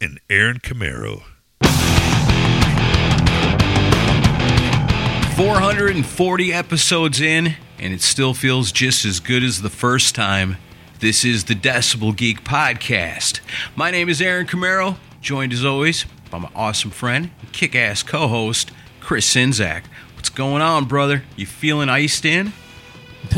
and Aaron Camaro. 440 episodes in, and it still feels just as good as the first time. This is the Decibel Geek Podcast. My name is Aaron Camaro, joined as always by my awesome friend, kick ass co host, Chris Czynszak. What's going on, brother? You feeling iced in?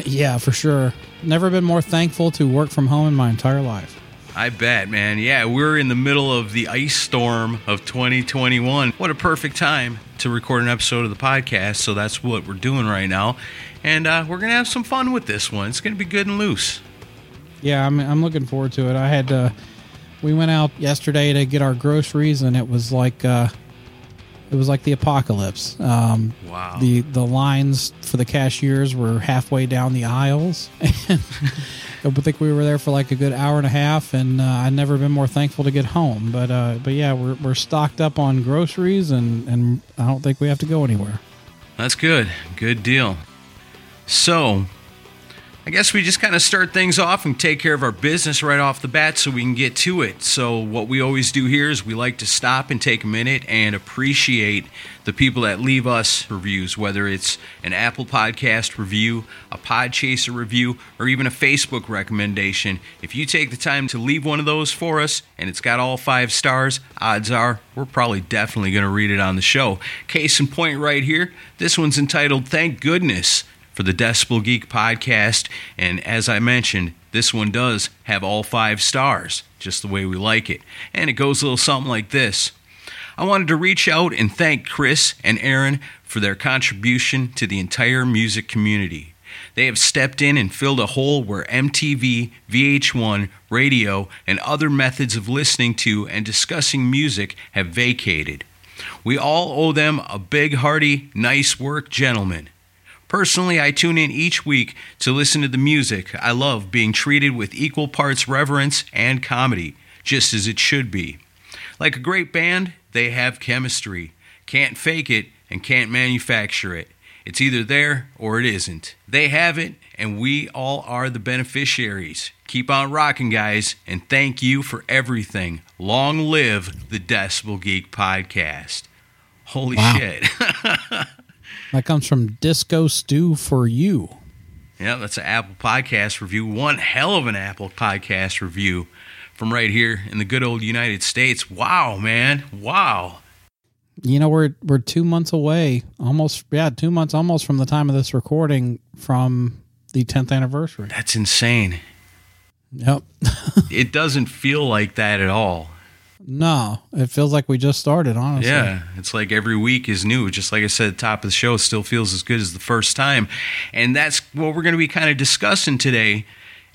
Yeah, for sure. Never been more thankful to work from home in my entire life. I bet, man. Yeah, we're in the middle of the ice storm of 2021. What a perfect time to record an episode of the podcast. So that's what we're doing right now. And uh, we're going to have some fun with this one. It's going to be good and loose. Yeah, I'm, I'm looking forward to it. I had uh, we went out yesterday to get our groceries, and it was like uh, it was like the apocalypse. Um, Wow. The the lines for the cashiers were halfway down the aisles. And I think we were there for like a good hour and a half, and uh, I'd never been more thankful to get home. But uh, but yeah, we're, we're stocked up on groceries, and, and I don't think we have to go anywhere. That's good. Good deal. So, I guess we just kind of start things off and take care of our business right off the bat so we can get to it. So, what we always do here is we like to stop and take a minute and appreciate the people that leave us reviews, whether it's an Apple Podcast review, a Podchaser review, or even a Facebook recommendation. If you take the time to leave one of those for us and it's got all five stars, odds are we're probably definitely going to read it on the show. Case in point, right here, this one's entitled Thank Goodness for the Decibel Geek podcast. And as I mentioned, this one does have all five stars, just the way we like it. And it goes a little something like this. I wanted to reach out and thank Chris and Aaron for their contribution to the entire music community. They have stepped in and filled a hole where MTV, VH1, radio, and other methods of listening to and discussing music have vacated. We all owe them a big, hearty, nice work, gentlemen. Personally, I tune in each week to listen to the music. I love being treated with equal parts reverence and comedy, just as it should be. Like a great band, they have chemistry. Can't fake it and can't manufacture it. It's either there or it isn't. They have it, and we all are the beneficiaries. Keep on rocking, guys, and thank you for everything. Long live the Decibel Geek Podcast. Holy Wow. shit. That comes from Disco Stew for you. Yeah, that's an Apple Podcast review. One hell of an Apple Podcast review from right here in the good old United States. Wow, man. Wow. You know, we're we're two months away, almost yeah, two months almost from the time of this recording from the tenth anniversary. That's insane. Yep. It doesn't feel like that at all. No, it feels like we just started. Honestly. Yeah, it's like every week is new. Just like I said at the top of the show, it still feels as good as the first time. And that's what we're going to be kind of discussing today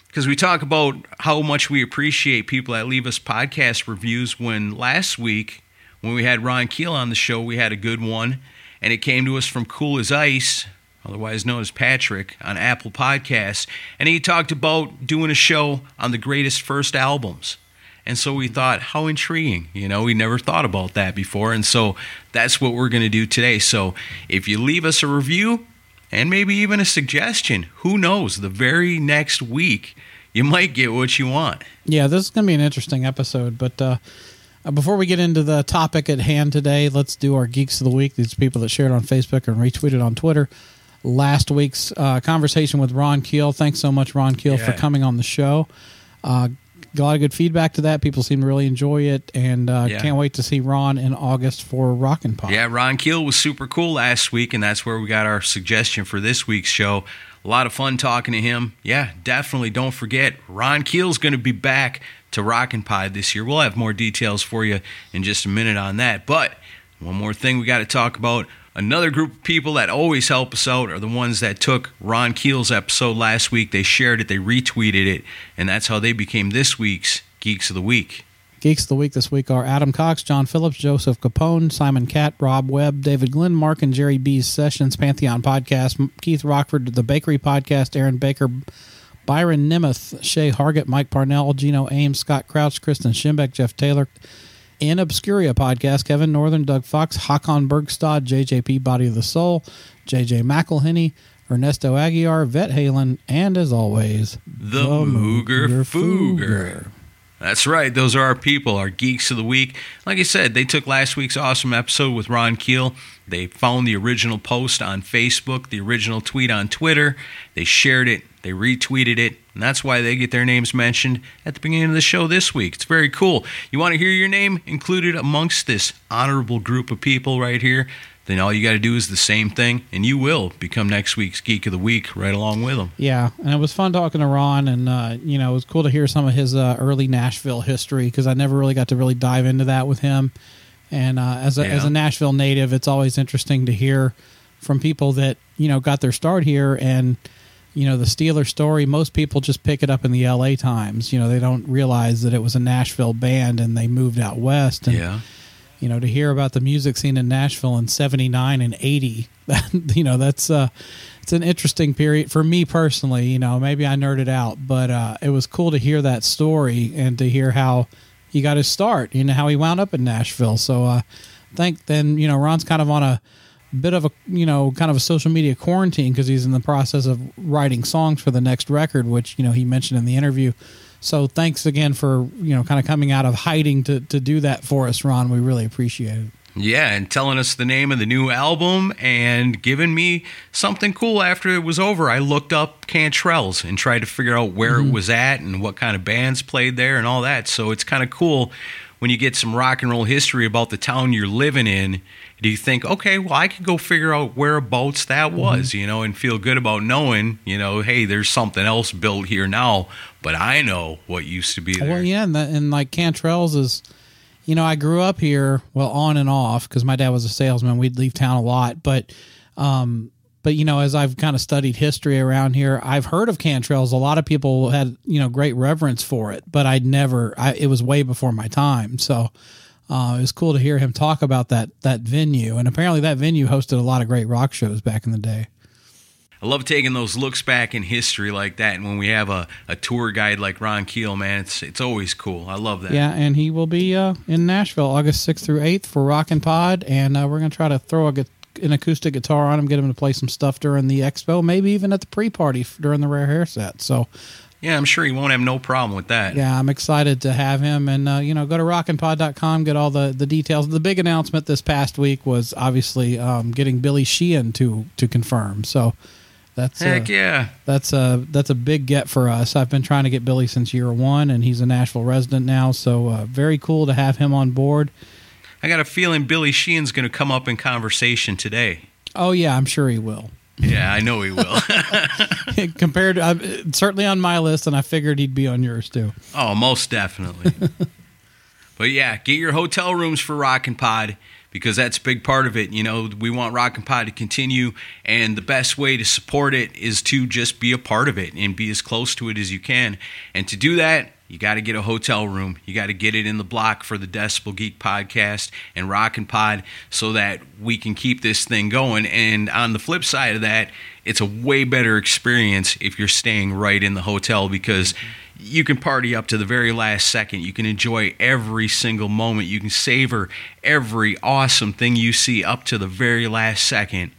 because we talk about how much we appreciate people that leave us podcast reviews. When last week, when we had Ron Keel on the show, we had a good one, and it came to us from Cool as Ice. Otherwise known as Patrick on Apple Podcasts. And he talked about doing a show on the greatest first albums. And so we thought, how intriguing. You know, we never thought about that before. And so that's what we're going to do today. So if you leave us a review and maybe even a suggestion, who knows, the very next week, you might get what you want. Yeah, this is going to be an interesting episode. But uh, uh, before we get into the topic at hand today, let's do our Geeks of the Week. These people that shared on Facebook and retweeted on Twitter last week's uh, conversation with Ron Keel. Thanks so much, Ron Keel, for coming on the show. Uh, a lot of good feedback to that. People seem to really enjoy it, and uh, Yeah. can't wait to see Ron in August for Rockin' Pod. Yeah, Ron Keel was super cool last week, and that's where we got our suggestion for this week's show. A lot of fun talking to him. Yeah, definitely don't forget, Ron Keel's going to be back to Rockin' Pod this year. We'll have more details for you in just a minute on that. But one more thing we got to talk about. Another group of people that always help us out are the ones that took Ron Keel's episode last week. They shared it, they retweeted it, and that's how they became this week's Geeks of the Week. Geeks of the Week this week are Adam Cox, John Phillips, Joseph Capone, Simon Catt, Rob Webb, David Glenn, Mark and Jerry B's Sessions, Pantheon Podcast, Keith Rockford, The Bakery Podcast, Aaron Baker, Byron Nemeth, Shay Hargett, Mike Parnell, Gino Ames, Scott Crouch, Kristen Schimbeck, Jeff Taylor, In Obscuria Podcast, Kevin Northern, Doug Fox, Hakon Bergstad, JJP Body of the Soul, JJ McElhenney, Ernesto Aguiar, Vet Halen, and as always, The Mooger Fooger. That's right. Those are our people, our geeks of the week. Like I said, they took last week's awesome episode with Ron Keel. They found the original post on Facebook, the original tweet on Twitter. They shared it, they retweeted it, and that's why they get their names mentioned at the beginning of the show this week. It's very cool. You want to hear your name included amongst this honorable group of people right here? Then all you got to do is the same thing, and you will become next week's Geek of the Week right along with them. Yeah, and it was fun talking to Ron, and uh, you know it was cool to hear some of his uh, early Nashville history because I never really got to really dive into that with him. And uh, as a Yeah. as a Nashville native, it's always interesting to hear from people that you know got their start here, and you know the Steeler story. Most people just pick it up in the L.A. Times. You know they don't realize that it was a Nashville band and they moved out west. And, Yeah. You know to hear about the music scene in Nashville in 79 and 80 that you know that's uh it's an interesting period for me personally you know maybe I nerded out but uh it was cool to hear that story and to hear how he got his start you know how he wound up in Nashville. So uh I think then you know Ron's kind of on a bit of a you know kind of a social media quarantine because he's in the process of writing songs for the next record which you know he mentioned in the interview so thanks again for you know kind of coming out of hiding to to do that for us ron we really appreciate it Yeah, and telling us the name of the new album and giving me something cool after it was over. I looked up Cantrell's and tried to figure out where it mm-hmm. was at and what kind of bands played there and all that. So it's kind of cool when you get some rock and roll history about the town you're living in. Do you think, okay, well, I could go figure out whereabouts that was, you know, and feel good about knowing, you know, hey, there's something else built here now, but I know what used to be there. Well, yeah, and, that, and like Cantrell's is, you know, I grew up here, well, on and off, because my dad was a salesman. We'd leave town a lot, but, um, but you know, as I've kind of studied history around here, I've heard of Cantrell's. A lot of people had, you know, great reverence for it, but I'd never. I, it was way before my time, so uh, it was cool to hear him talk about that that venue. And apparently, that venue hosted a lot of great rock shows back in the day. I love taking those looks back in history like that. And when we have a, a tour guide like Ron Keel, man, it's it's always cool. I love that. Yeah, and he will be uh, in Nashville August 6th through 8th for Rockin' Pod, and uh, we're going to try to throw a, gu- an acoustic guitar on him, get him to play some stuff during the expo, maybe even at the pre-party f- during the Rare Hair set. So, Yeah, I'm sure he won't have no problem with that. yeah, I'm excited to have him, and uh, you know, go to rockinpod.com, get all the, the details. The big announcement this past week was obviously um, getting Billy Sheehan to to confirm. So. That's Heck yeah. that's a that's a big get for us. I've been trying to get Billy since year one, and he's a Nashville resident now. So uh, very cool to have him on board. I got a feeling Billy Sheehan's going to come up in conversation today. Oh yeah, I'm sure he will. Yeah, I know he will. Compared, to, uh, certainly on my list, and I figured he'd be on yours too. oh, most definitely. but yeah, get your hotel rooms for Rockin' Pod because that's a big part of it. You know, we want Rockin' Pod to continue, and the best way to support it is to just be a part of it and be as close to it as you can. And to do that, you got to get a hotel room. You got to get it in the block for the Decibel Geek podcast and Rockin' Pod so that we can keep this thing going. And on the flip side of that, it's a way better experience if you're staying right in the hotel because you can party up to the very last second. You can enjoy every single moment. You can savor every awesome thing you see up to the very last second.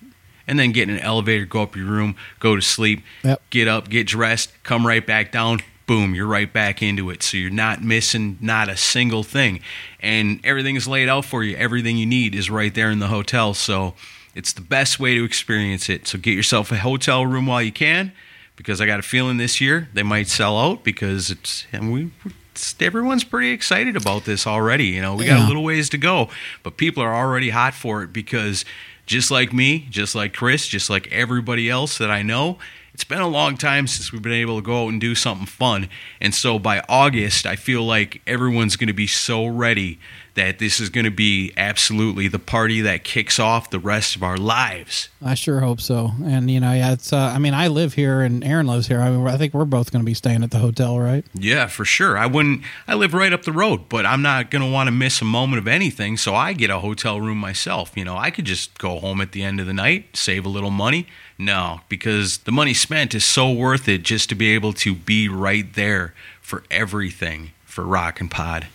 And then get in an elevator, go up your room, go to sleep, Yep. get up, get dressed, come right back down. Boom, you're right back into it. So you're not missing not a single thing. And everything is laid out for you. Everything you need is right there in the hotel. So it's the best way to experience it. So get yourself a hotel room while you can because I got a feeling this year they might sell out because it's and we it's, everyone's pretty excited about this already. You know, we got Yeah. a little ways to go, but people are already hot for it because just like me, just like Chris, just like everybody else that I know, it's been a long time since we've been able to go out and do something fun. And so by August, I feel like everyone's going to be so ready that this is going to be absolutely the party that kicks off the rest of our lives. I sure hope so. And you know, yeah, it's. Uh, I mean, I live here, and Aaron lives here. I mean, I think we're both going to be staying at the hotel, right? Yeah, for sure. I wouldn't. I live right up the road, but I'm not going to want to miss a moment of anything. So I get a hotel room myself. You know, I could just go home at the end of the night, save a little money. No, because the money spent is so worth it just to be able to be right there for everything for Rockin' Pod.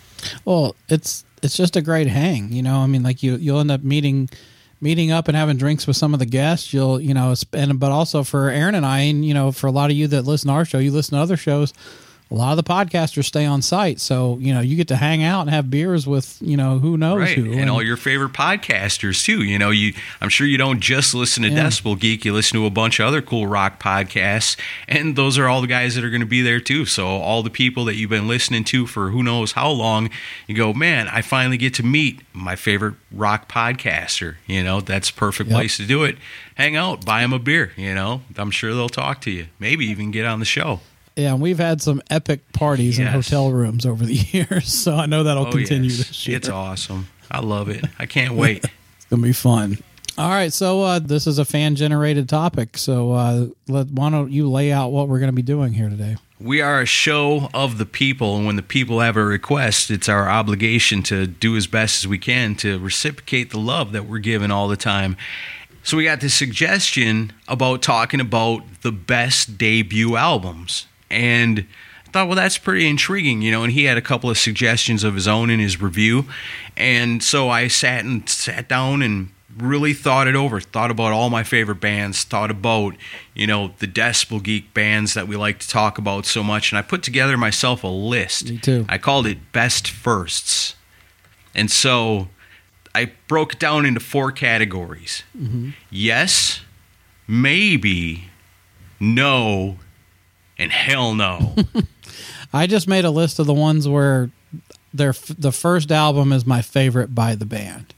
Well, it's it's just a great hang. You know, I mean, like you you'll end up meeting meeting up and having drinks with some of the guests. You'll you know, and but also for Aaron and I, and you know, for a lot of you that listen to our show, you listen to other shows. A lot of the podcasters stay on site, so you know you get to hang out and have beers with you know who knows right who, and, all your favorite podcasters too. You know you i'm sure you don't just listen to Yeah. decibel geek. You listen to a bunch of other cool rock podcasts and those are all the guys that are going to be there too. So all the people that you've been listening to for who knows how long you go man i finally get to meet my favorite rock podcaster. You know that's a perfect Yep. place to do it. Hang out buy them a beer you know? I'm sure they'll talk to you. Maybe even get on the show Yeah, and we've had some epic parties in hotel rooms over the years, so I know that'll Oh, continue yes. this year. it's awesome i love it i can't wait It's gonna be fun. All right, so uh, this is a fan generated topic. So uh, let, why don't you lay out what we're going to be doing here today? We are a show of the people, and when the people have a request, it's our obligation to do as best as we can to reciprocate the love that we're given all the time. So, we got this suggestion about talking about the best debut albums. And I thought, well, that's pretty intriguing, you know. And he had a couple of suggestions of his own in his review. And so I sat and sat down and really thought it over, thought about all my favorite bands, thought about, you know, the Decibel Geek bands that we like to talk about so much. And I put together myself a list. Me too. I called it Best Firsts. And so I broke it down into four categories mm-hmm. yes, maybe, no, and hell no. I just made a list of the ones where their the first album is my favorite by the band.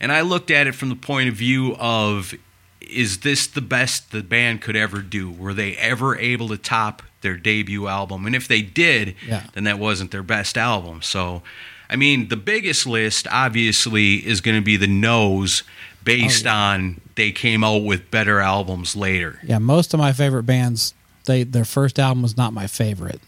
and I looked at it from the point of view of is this the best the band could ever do? Were they ever able to top their debut album? And if they did, Yeah. then that wasn't their best album. So, I mean, the biggest list obviously is going to be the no's based Oh, on they came out with better albums later. Yeah, most of my favorite bands, they their first album was not my favorite.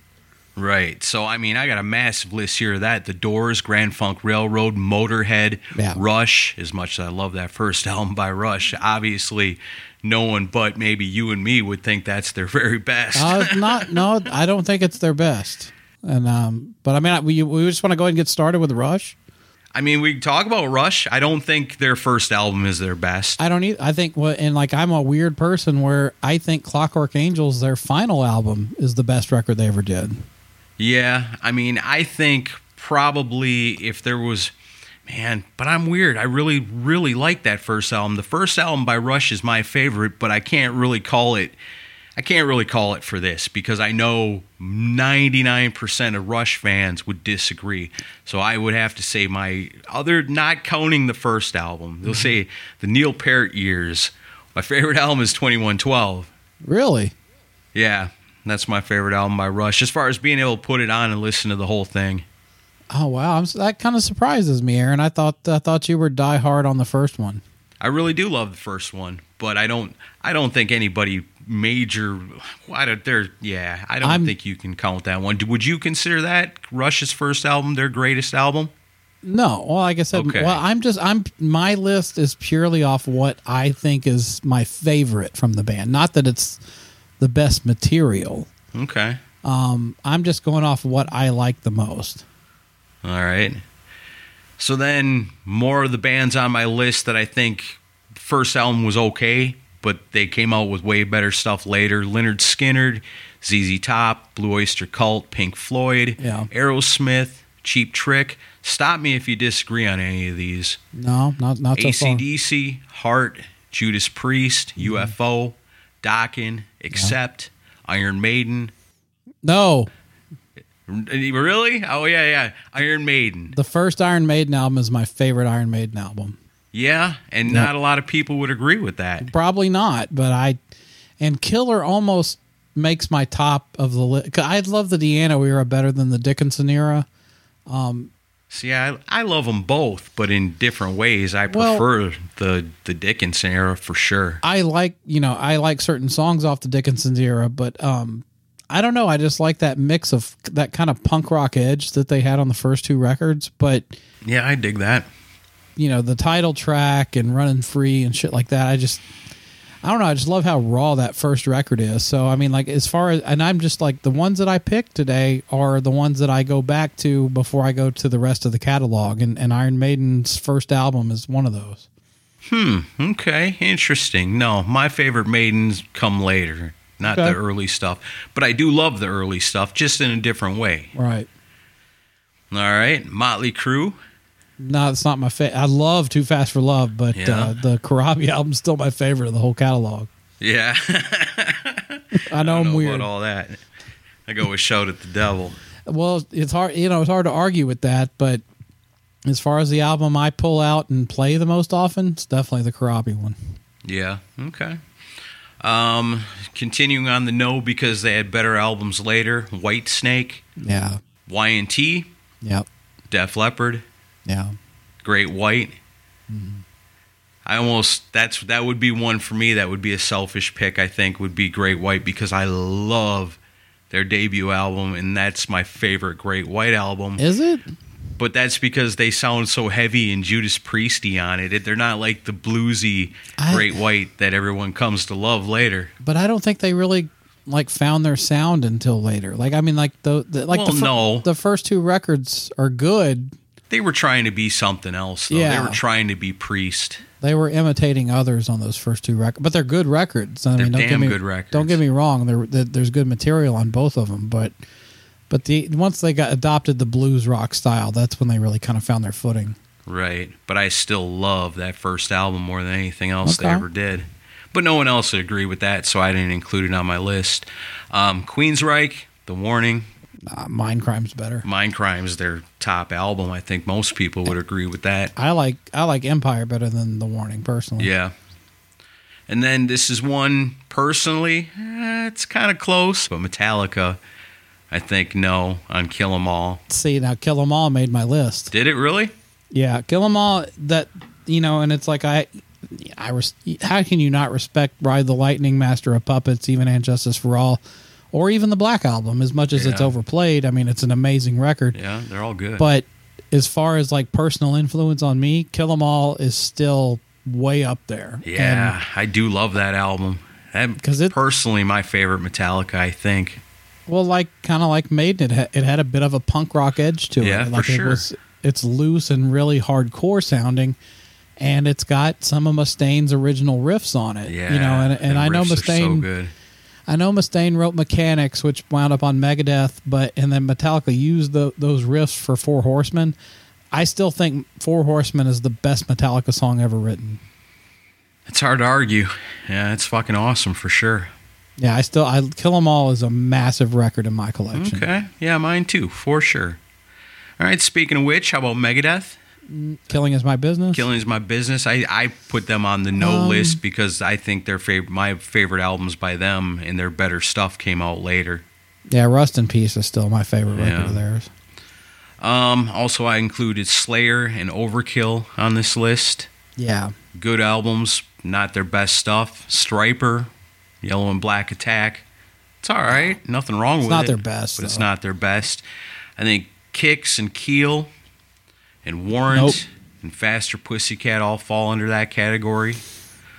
Right. So I mean, I got a massive list here of that: The Doors, Grand Funk Railroad, Motorhead, Yeah. Rush. As much as I love that first album by Rush, obviously, no one but maybe you and me would think that's their very best. Uh, not no, I don't think it's their best. And um, but I mean, we we just want to go ahead and get started with Rush. I mean, we talk about Rush. I don't think their first album is their best. I don't need. I think what and like I'm a weird person where I think Clockwork Angels, their final album, is the best record they ever did. Yeah, I mean, I think probably if there was, man, but I'm weird. I really, really like that first album. The first album by Rush is my favorite, but I can't really call it. I can't really call it for this because I know 99% of Rush fans would disagree. So I would have to say my other, not counting the first album, they'll mm-hmm. say the Neil Peart years. My favorite album is 2112. Really? Yeah, that's my favorite album by Rush. As far as being able to put it on and listen to the whole thing. Oh wow, I'm, that kind of surprises me, Aaron. I thought I thought you were die hard on the first one. I really do love the first one, but I don't. I don't think anybody major. I don't. There. Yeah, I don't I'm- think you can count that one. Would you consider that Rush's first album their greatest album? No, well, like I said, Okay. well, I'm just I'm my list is purely off what I think is my favorite from the band. Not that it's the best material. Okay. Um, I'm just going off what I like the most. All right. So then, more of the bands on my list that I think first album was okay, but they came out with way better stuff later. Lynyrd Skynyrd, ZZ Top, Blue Oyster Cult, Pink Floyd, Yeah. Aerosmith, Cheap Trick. Stop me if you disagree on any of these. No, not not so far. ACDC, Heart, Judas Priest, Mm-hmm. UFO, Dokken, Accept, Iron Maiden. No, Really? Oh yeah, yeah. Iron Maiden. The first Iron Maiden album is my favorite Iron Maiden album. Yeah, and not a lot of people would agree with that. Probably not, but I and Killer almost makes my top of the list. I love the Di'Anno era better than the Dickinson era. See, I I love them both, but in different ways. I Well- prefer the the Dickinson era for sure. I like, you know, I like certain songs off the Dickinson's era, but um I don't know, I just like that mix of that kind of punk rock edge that they had on the first two records, but Yeah, I dig that. You know, the title track and running free and shit like that, I just I don't know, I just love how raw that first record is. So I mean like as far as and I'm just like the ones that I picked today are the ones that I go back to before I go to the rest of the catalog and, and Iron Maiden's first album is one of those. Hmm. Okay, interesting. No, my favorite Maidens come later, not Okay. the early stuff. But I do love the early stuff, just in a different way. Right. All right, Motley Crue. No, it's not my favorite. I love Too Fast for Love, but Yeah. uh, the Corabi album's still my favorite of the whole catalog. Yeah, I know I I'm know weird. about all that. I go with Shout at the Devil. Well, it's hard. You know, it's hard to argue with that. But as far as the album I pull out and play the most often, it's definitely the Corabi one. Yeah. Okay. Um, continuing on the no because they had better albums later. Whitesnake, Yeah. Y&T, Yep. Def Leppard, Yeah. Great White. Mm-hmm. I almost that's that would be one for me. That would be a selfish pick. I think would be Great White because I love their debut album, and that's my favorite Great White album. Is it? but that's because they sound so heavy and Judas Priesty on it. They're not like the bluesy I- Great White that everyone comes to love later. But I don't think they really like found their sound until later. Like I mean, like the, the like the, Well, no. the first two records are good. They were trying to be something else. Though. They were trying to be Priest. They were imitating others on those first two records, but they're good records. I They're mean, don't damn get me, good records. Don't get me wrong. There- there's good material on both of them, but but the once they got adopted the blues rock style, that's when they really kind of found their footing. Right. But I still love that first album more than anything else they ever did. But no one else would agree with that, so I didn't include it on my list. Um, Queensryche, The Warning, Uh, Mind Crime's better. Mind Crime's their top album. I think most people would agree with that. I like I like Empire better than The Warning personally. Yeah. And then this is one personally, eh, it's kind of close, but Metallica, I think no on Kill 'Em All. See now, Kill 'Em All made my list. Did it really? Yeah, Kill 'Em All. That you know, and it's like I, I res- how can you not respect Ride the Lightning, Master of Puppets, even And Justice for All, or even the Black Album? As much as it's overplayed, I mean, it's an amazing record. Yeah, they're all good. But as far as like personal influence on me, Kill 'Em All is still way up there. yeah, I do love that album. Because it- personally my favorite Metallica, I think. Well, like kind of like Maiden, it, ha- it had a bit of a punk rock edge to Yeah, it. for Like it sure. was, it's loose and really hardcore sounding. And it's got some of Mustaine's original riffs on it. Yeah, you know, and, and the I know are so Mustaine. good. I know Mustaine wrote Mechanics, which wound up on Megadeth, but and then Metallica used the, those riffs for Four Horsemen. I still think Four Horsemen is the best Metallica song ever written. It's hard to argue. Yeah, it's fucking awesome for sure. Yeah, I still I Kill 'Em All is a massive record in my collection. Okay. Yeah, mine too, for sure. All right, speaking of which, how about Megadeth? Killing is my business. Killing is my business. I, I put them on the no Um, list because I think their fav- my favorite albums by them and their better stuff came out later. Yeah, Rust in Peace is still my favorite record Yeah. of theirs. Um, also, I included Slayer and Overkill on this list. Yeah. Good albums, not their best stuff. Stryper, Yellow and Black Attack. It's all right. Nothing wrong It's with it. It's not their best, but it's not their best. I think Kix and Keel and Warrant Nope. and Faster Pussycat all fall under that category.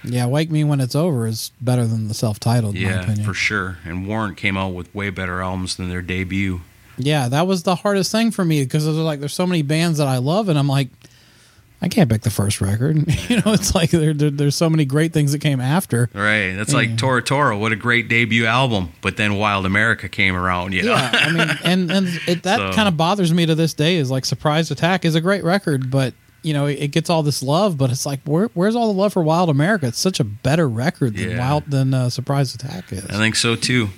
Yeah, Wake Me When It's Over is better than the self titled, in my Yeah, for sure. And Warrant came out with way better albums than their debut. Yeah, that was the hardest thing for me because there's like there's so many bands that I love, and I'm like, I can't pick the first record. you know, it's like there, there, there's so many great things that came after. Right. That's like Tora Tora. What a great debut album. But then Wild America came around, you know? Yeah, I mean, and and it, that So- kind of bothers me to this day. Is like Surprise Attack is a great record, but you know it, it gets all this love, but it's like where, where's all the love for Wild America? It's such a better record than Yeah. Wild than uh, Surprise Attack is. I think so too.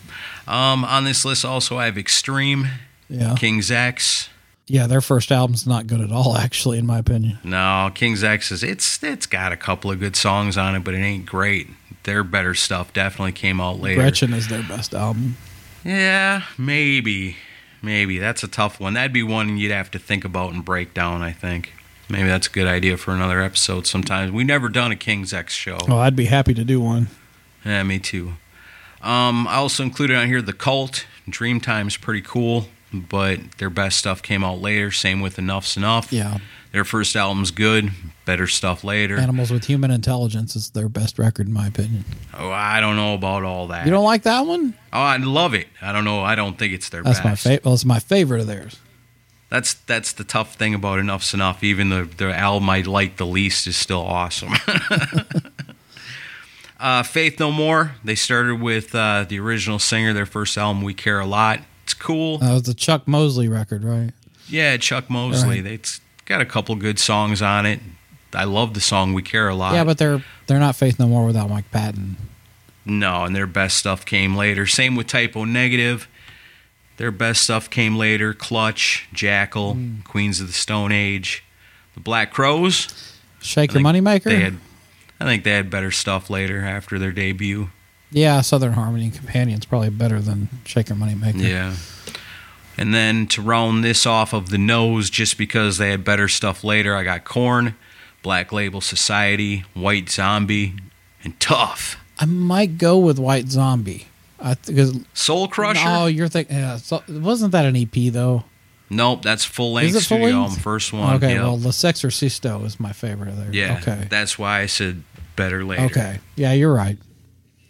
Um, on this list, also, I have Extreme Yeah. King's X. Yeah, their first album's not good at all, actually, in my opinion. No, King's X is it's it's got a couple of good songs on it, but it ain't great. Their better stuff definitely came out later. Gretchen is their best album. Yeah, maybe. Maybe. That's a tough one. That'd be one you'd have to think about and break down, I think. Maybe that's a good idea for another episode sometimes. We never done a King's X show. Oh, I'd be happy to do one. Yeah, me too. Um, I also included on here The Cult. Dreamtime's pretty cool, but their best stuff came out later. Same with Enuff Z'Nuff. Yeah. Their first album's good, better stuff later. Animals with Human Intelligence is their best record, in my opinion. Oh, I don't know about all that. You don't like that one? Oh, I love it. I don't know. I don't think it's their That's best. my favorite. Well, it's my favorite of theirs. That's that's the tough thing about Enuff Z'Nuff. Even the the album I like the least is still awesome. uh, Faith No More. They started with uh, the original singer. Their first album, We Care a Lot. It's cool. That was the Chuck Mosley record, right? yeah, Chuck Mosley. Right. It's got a couple good songs on it. I love the song We Care a Lot. Yeah, but they're they're not Faith No More without Mike Patton. No, and their best stuff came later. Same with Type O Negative. Their best stuff came later. Clutch, Jackyl, Hmm. Queens of the Stone Age, the Black Crowes. Shake Your Moneymaker. They had, I think they had better stuff later after their debut. Yeah, Southern Harmony and Companion's probably better than Shaker Moneymaker. Yeah. And then to round this off of the nose, just because they had better stuff later, I got Korn, Black Label Society, White Zombie, and Tough. I might go with White Zombie. I because Soul Crusher? Oh, you're thinking. Yeah, so, wasn't that an EP though? Nope, that's full length Is it full studio length? first one. Okay, yep. well, Le Sexorcisto is my favorite of theirs. Yeah, Okay. that's why I said better later. Okay. Yeah, you're right.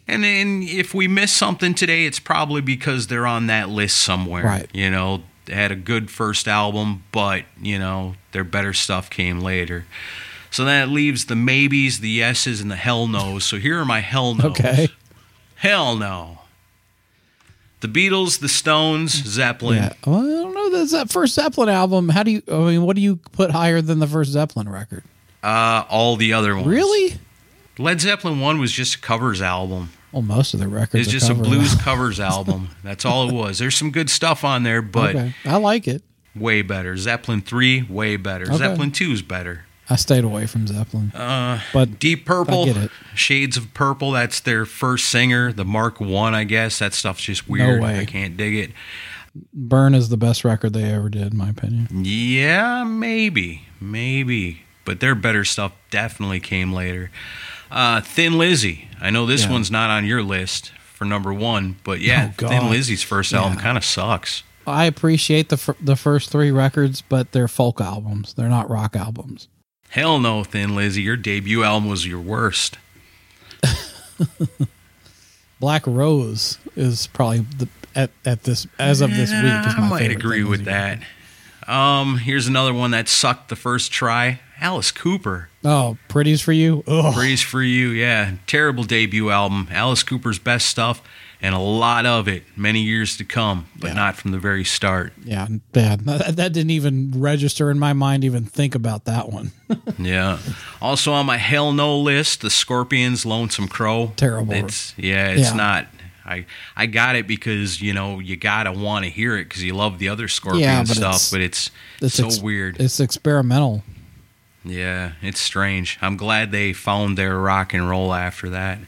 And then if we miss something today, it's probably because they're on that list somewhere. Right. You know, they had a good first album, but, you know, their better stuff came later. So that leaves the maybes, the yeses, and the hell no's. So here are my hell no's. Okay. Hell no. The Beatles, the Stones, Zeppelin. Yeah. Well, I don't know. That's that first Zeppelin album. How do you? I mean, what do you put higher than the first Zeppelin record? Uh, all the other ones. Really? Led Zeppelin 1 was just a covers album. Well, most of the records. It's are just a blues covers album. That's all it was. There's some good stuff on there, but okay. I like it. way better. Zeppelin 3, way better. Okay. Zeppelin 2 is better. I stayed away from Zeppelin, Uh, but Deep Purple, I get it. Shades of Purple, that's their first singer, the Mark 1, I guess. That stuff's just weird. way. I can't dig it. Burn is the best record they ever did, in my opinion. Yeah, maybe. Maybe. But their better stuff definitely came later. Uh, Thin Lizzy. I know this Yeah. one's not on your list for number one, but yeah, Oh, Thin Lizzy's first album Yeah. kind of sucks. I appreciate the fir- the first three records, but they're folk albums. They're not rock albums. Hell no, Thin Lizzy. Your debut album was your worst. Black Rose is probably the at, at this as of this week. Is Yeah, my I might agree Thin with Lizzy that. Um, here's another one that sucked the first try. Alice Cooper. Oh, pretties for you. Ugh. Praise for you. Yeah, terrible debut album. Alice Cooper's best stuff, and a lot of it, many years to come, but Yeah. not from the very start. Yeah, bad. That, that didn't even register in my mind. Even think about that one. Yeah. Also on my hell no list, the Scorpions, Lonesome Crow. Terrible. It's yeah, it's Yeah. not. I I got it because you know you gotta want to hear it because you love the other Scorpion Yeah, but stuff, it's- but it's, It's so ex- weird. It's experimental. Yeah, it's strange. I'm glad they found their rock and roll after that.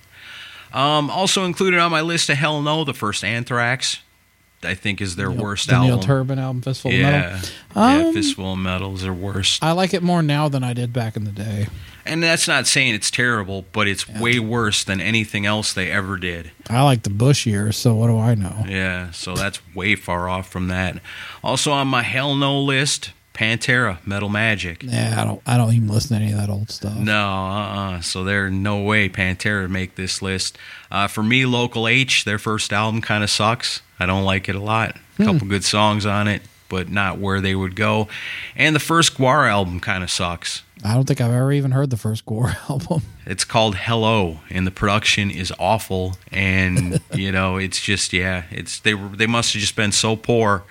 Um, also included on my list of Hell No, the first Anthrax. I think is their worst the album. Neil Turbin album, Fistful of yeah, Metal. yeah, Um, Fistful of Metal is their worst. I like it more now than I did back in the day. And that's not saying it's terrible, but it's way worse than anything else they ever did. I like the Bush years, so what do I know? Yeah, so that's way far off from that. Also on my Hell No list, Pantera, Metal Magic. Yeah, I don't. I don't even listen to any of that old stuff. No, uh-uh. So there's no way Pantera would make this list. Uh, for me, Local H, their first album kind of sucks. I don't like it a lot. A couple good songs on it, but not where they would go. And the first Gwar album kind of sucks. I don't think I've ever even heard the first Gwar album. It's called Hello, and the production is awful. And you know, it's just yeah, it's they were they must have just been so poor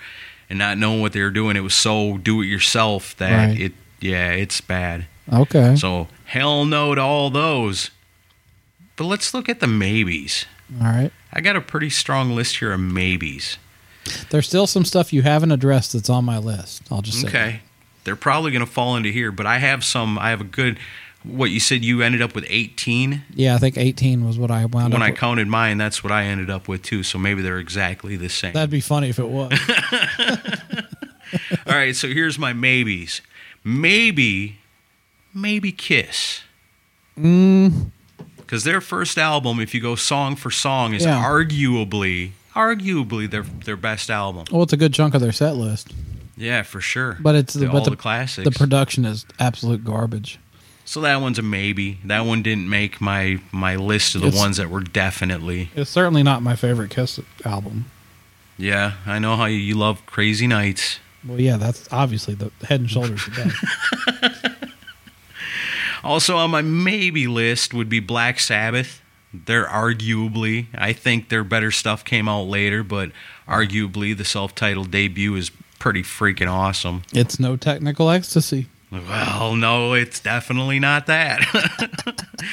and not knowing what they were doing. It was so do it yourself that Right. it yeah, it's bad. Okay. So hell no to all those. But let's look at the maybes. All right. I got a pretty strong list here of maybes. There's still some stuff you haven't addressed that's on my list. I'll just say. Okay. They're probably going to fall into here, but I have some. I have a good. What you said you ended up with 18. Yeah, I think 18 was what I wound up. When up I with. counted mine, that's what I ended up with too. So maybe they're exactly the same. That'd be funny if it was. All right, so here's my maybes. Maybe, maybe Kiss. Mm. Because their first album, if you go song for song, is Yeah. arguably, arguably their their best album. well, it's a good chunk of their set list, Yeah, for sure. but it's The- but all the, the classics. The production is absolute garbage. So that one's a maybe. That one didn't make my my list of the It's- ones that were definitely. It's certainly not my favorite Kiss album. Yeah, I know how you, love Crazy Nights. Well, yeah, that's obviously the Head and Shoulders. Also on my maybe list would be Black Sabbath. They're arguably, I think their better stuff came out later, but arguably the self-titled debut is pretty freaking awesome. it's no technical ecstasy. Well, no, it's definitely not that.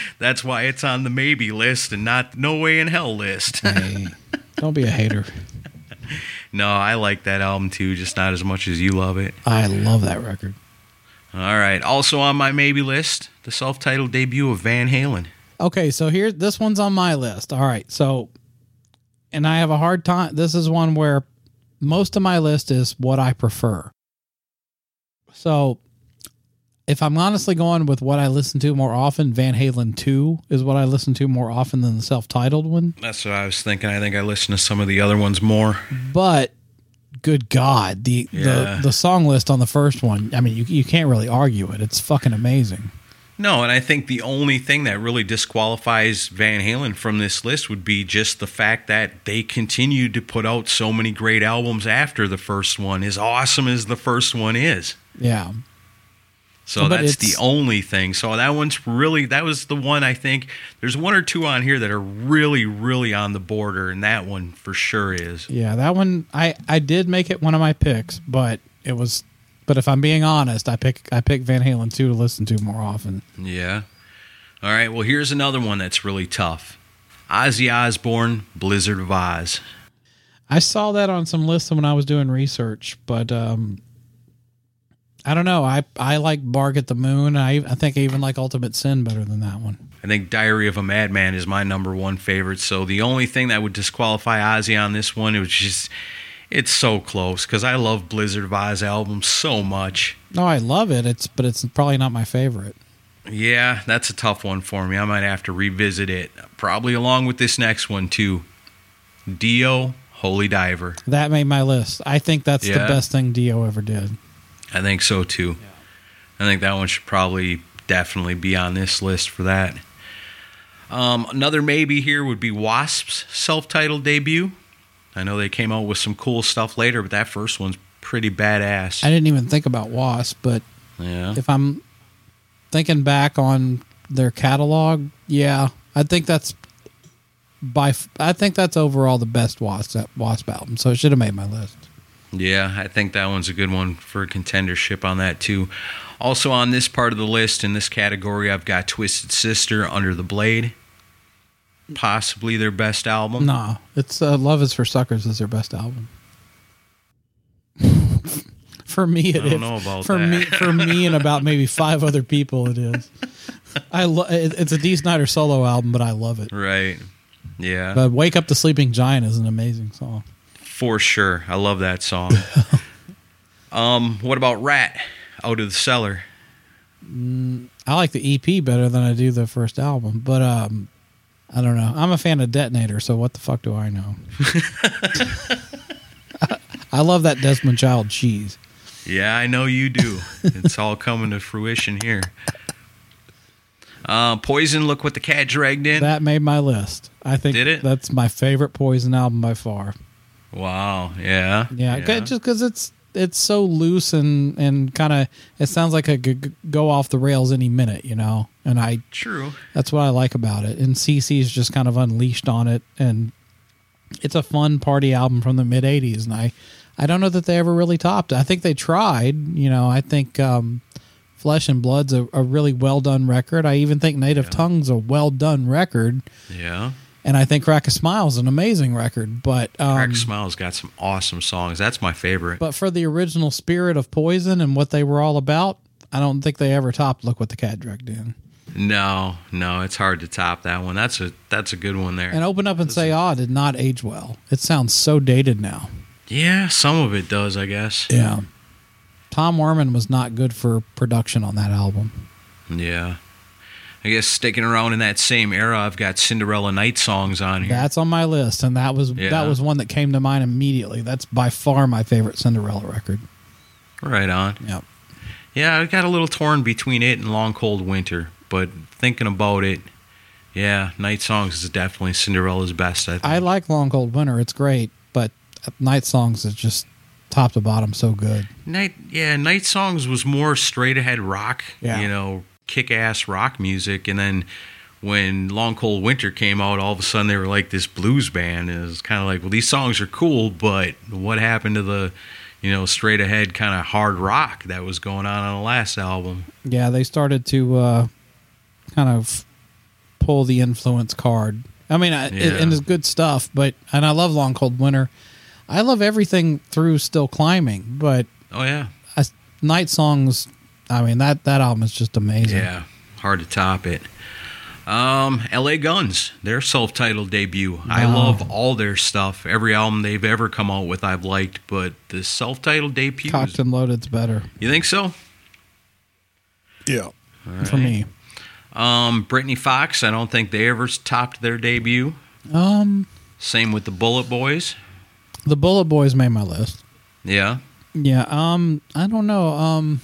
That's why it's on the maybe list and not no way in hell list. Hey, don't be a hater. no, I like that album too, just not as much as you love it. I love that record. All right. Also on my maybe list, the self-titled debut of Van Halen. Okay, so here this one's on my list. All right, so and I have a hard time. This is one where most of my list is what I prefer. So if I'm honestly going with what I listen to more often, Van Halen 2 is what I listen to more often than the self-titled one. That's what I was thinking. I think I listen to some of the other ones more. But good god, the Yeah. the the song list on the first one, I mean, you you can't really argue it. It's fucking amazing. No, and I think the only thing that really disqualifies Van Halen from this list would be just the fact that they continued to put out so many great albums after the first one, as awesome as the first one is. Yeah. So But that's the only thing. So that one's really that was the one I think there's one or two on here that are really really on the border and that one for sure is. Yeah, that one I I did make it one of my picks, but it was but if I'm being honest, I pick I pick Van Halen 2 to listen to more often. Yeah. All right, well here's another one that's really tough. Ozzy Osbourne, Blizzard of Oz. I saw that on some lists when I was doing research, but um I don't know. I I like Bark at the Moon. I I think I even like Ultimate Sin better than that one. I think Diary of a Madman is my number one favorite. So the only thing that would disqualify Ozzy on this one, it was just, it's so close because I love Blizzard of Oz albums so much. No, I love it. It's but it's probably not my favorite. Yeah, that's a tough one for me. I might have to revisit it, probably along with this next one too. Dio, Holy Diver. That made my list. I think that's the best thing Dio ever did. I think so too. I think that one should probably definitely be on this list for that. Um, another maybe here would be Wasp's self-titled debut. I know they came out with some cool stuff later, but that first one's pretty badass. I didn't even think about Wasp, but yeah, if I'm thinking back on their catalog, yeah, I think that's by f- I think that's overall the best Wasp Wasp album. So it should have made my list. Yeah, I think that one's a good one for contendership on that too. Also on this part of the list in this category, I've got Twisted Sister, Under the Blade, possibly their best album. No, it's uh, Love Is for Suckers is their best album. for me, it I don't is. know about for that. me, for me, and about maybe five other people, it is. I lo- it, it's a Dee Snider solo album, but I love it. Right. Yeah. But "Wake Up the Sleeping Giant" is an amazing song. For sure. I love that song. um, what about Ratt? Out of the Cellar. I like the EP better than I do the first album, but um, I don't know. I'm a fan of Detonator, so what the fuck do I know? I love that Desmond Child cheese. Yeah, I know you do. it's all coming to fruition here. Uh, Poison, look what the cat dragged in. That made my list. I think Did it? that's my favorite Poison album by far. Wow. Yeah. Yeah, c- just because it's it's so loose and and kind of it sounds like it could go off the rails any minute, you know. And I True. that's what I like about it. And CC's just kind of unleashed on it, and it's a fun party album from the mid '80s. And I I don't know that they ever really topped. it. I think they tried. You know, I think um, Flesh and Blood's a, a really well done record. I even think Native Tongue's a well done record. Yeah. And I think Crack a Smile is an amazing record, but um, Crack Smile's got some awesome songs. That's my favorite. but for the original spirit of Poison and what they were all about, I don't think they ever topped "Look What the Cat Drugged In." no, no, it's hard to top that one. That's a that's a good one there. And "Open Up and Say Ah" did not age well. It sounds so dated now. yeah, some of it does, I guess. Yeah, Tom Werman was not good for production on that album. Yeah. I guess sticking around in that same era, I've got Cinderella Night songs on here. That's on my list, and that was Yeah. that was one that came to mind immediately. That's by far my favorite Cinderella record. right on. Yep. Yeah, I got a little torn between it and Long Cold Winter, but thinking about it, yeah, Night Songs is definitely Cinderella's best. I think. I like Long Cold Winter; it's great, but Night Songs is just top to bottom so good. Night, yeah, Night Songs was more straight ahead rock, Yeah. you know, kick ass rock music, and then when Long Cold Winter came out, all of a sudden they were like this blues band. And it was kind of like, well, these songs are cool, but what happened to the, you know, straight ahead kind of hard rock that was going on on the last album? Yeah, they started to uh, kind of pull the influence card. I mean, I, it, and it's good stuff, but and I love Long Cold Winter. I love everything through Still Climbing, but Oh yeah, I, Night Songs. I mean that that album is just amazing. yeah, hard to top it. Um, L.A. Guns, their self-titled debut. I love all their stuff. Every album they've ever come out with, I've liked. But the self-titled debut, Cocked and Loaded's better you think so? Yeah, for me. Um, Britny Fox, I don't think they ever topped their debut. Um, Same with the Bullet Boys. the Bullet Boys made my list. Yeah. Yeah. Um, I don't know. Um,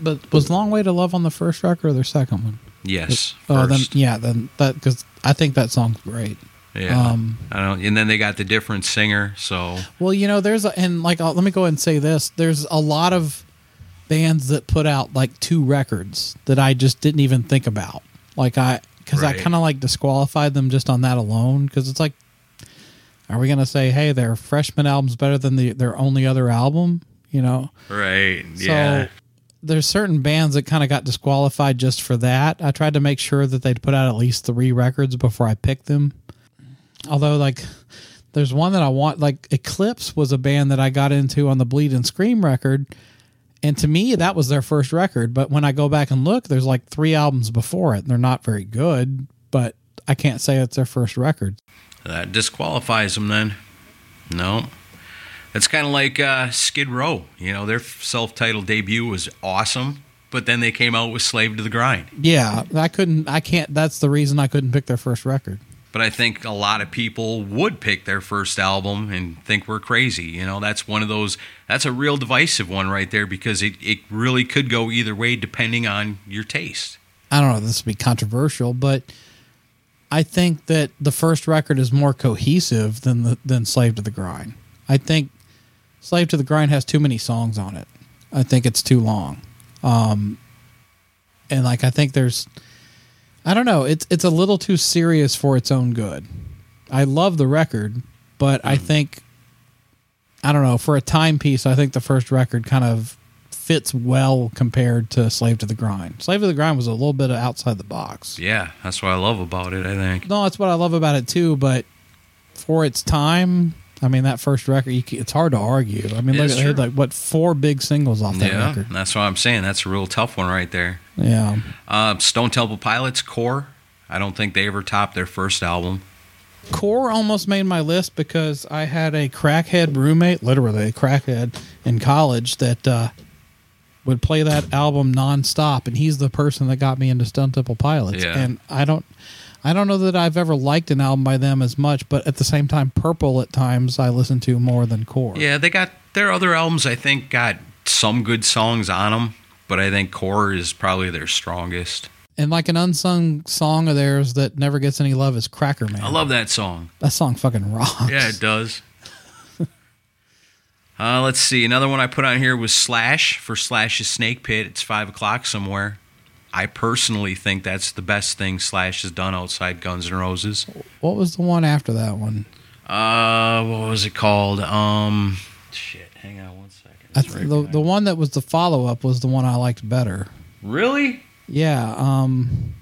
But was Long Way to Love on the first record or their second one? Yes. Oh, then yeah, then that because I think that song's great. yeah. um, I don't. And then they got the different singer. So Well, you know, there's a, and like uh, let me go ahead and say this: there's a lot of bands that put out like two records that I just didn't even think about. Like I, because I kind of like disqualified them just on that alone. Because it's like, are we gonna say, hey, their freshman album's better than the their only other album? You know, right. so Yeah. There's certain bands that kind of got disqualified just for that. I tried to make sure that they'd put out at least three records before I picked them. Although, like, there's one that I want. Like, Eclipse was a band that I got into on the Bleed and Scream record, and to me, that was their first record. But when I go back and look, there's like three albums before it, and they're not very good. But I can't say it's their first record. That disqualifies them then. No. It's kind of like uh, Skid Row. You know, their self-titled debut was awesome, but then they came out with Slave to the Grind. Yeah, I couldn't. I can't. That's the reason I couldn't pick their first record. But I think a lot of people would pick their first album and think we're crazy. You know, that's one of those, that's a real divisive one right there because it, it really could go either way depending on your taste. I don't know if this would be controversial, but I think that the first record is more cohesive than the, than Slave to the Grind. I think Slave to the Grind has too many songs on it. I think it's too long. Um, and like I think there's I don't know, it's it's a little too serious for its own good. I love the record, but I think I don't know, for a timepiece, I think the first record kind of fits well compared to Slave to the Grind. Slave to the Grind was a little bit outside the box. Yeah, that's what I love about it, I think. No, that's what I love about it too. But for its time, I mean, that first record, you, it's hard to argue. I mean, It look, they had like what four big singles off that yeah, record. that's what I'm saying. That's a real tough one right there. Yeah, Uh, Stone Temple Pilots, Core. I don't think they ever topped their first album. Core almost made my list because I had a crackhead roommate, literally a crackhead in college that uh, would play that album nonstop, and he's the person that got me into Stone Temple Pilots. Yeah. And I don't, I don't know that I've ever liked an album by them as much, but at the same time, Purple at times I listen to more than Core. Yeah, they got their other albums. I think got some good songs on them, but I think Core is probably their strongest. And like an unsung song of theirs that never gets any love is Cracker Man. I love that song. that song. Fucking rocks. Yeah, it does. uh, let's see. Another one I put on here was Slash for Slash's Snake Pit. It's five o'clock somewhere. I personally think that's the best thing Slash has done outside Guns N' Roses. What was the one after that one? Uh, what was it called? Um, shit. Hang on one second. Right the the one that was the follow up was the one I liked better. really? Yeah. Um.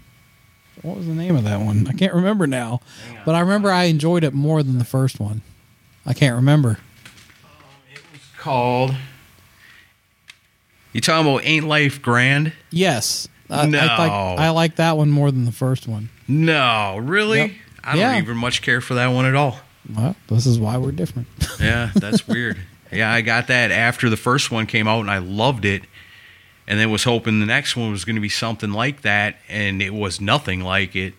What was the name of that one? I can't remember now. But I remember I enjoyed it more than the first one. I can't remember. It was called. You talking about Ain't Life Grand? Yes. I, No. I, like, I like that one more than the first one. No, really? Yep. I don't Yeah. even much care for that one at all. Well, this is why we're different. Yeah, that's weird. Yeah, I got that after the first one came out and I loved it. And then was hoping the next one was going to be something like that and it was nothing like it.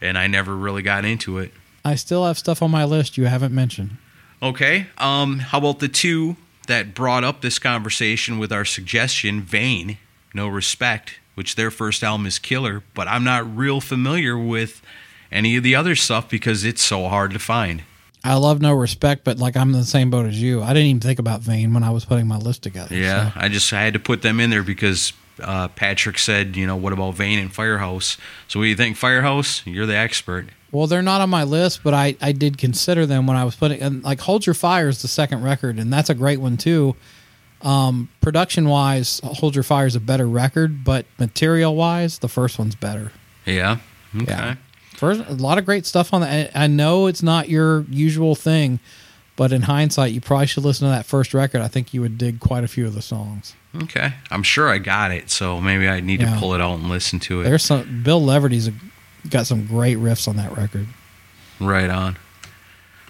And I never really got into it. I still have stuff on my list you haven't mentioned. Okay. Um how about the two that brought up this conversation with our suggestion, Vain, No Respect, which their first album is killer, but I'm not real familiar with any of the other stuff because it's so hard to find. I love no respect, but like I'm in the same boat as you. I didn't even think about Vain when I was putting my list together. Yeah, so. I just I had to put them in there because uh, Patrick said, you know, what about Vain and Firehouse? So what do you think, Firehouse? You're the expert. Well, they're not on my list, but I, I did consider them when I was putting and like Hold Your Fire is the second record, and that's a great one too. Um, production wise, Hold Your Fire is a better record, but material wise, the first one's better. Yeah. Okay. Yeah. First, a lot of great stuff on that. I I know it's not your usual thing, but in hindsight, you probably should listen to that first record. I think you would dig quite a few of the songs. Okay. I'm sure I got it, so maybe I need Yeah. to pull it out and listen to it. There's some Bill Leverty's got some great riffs on that record. Right on.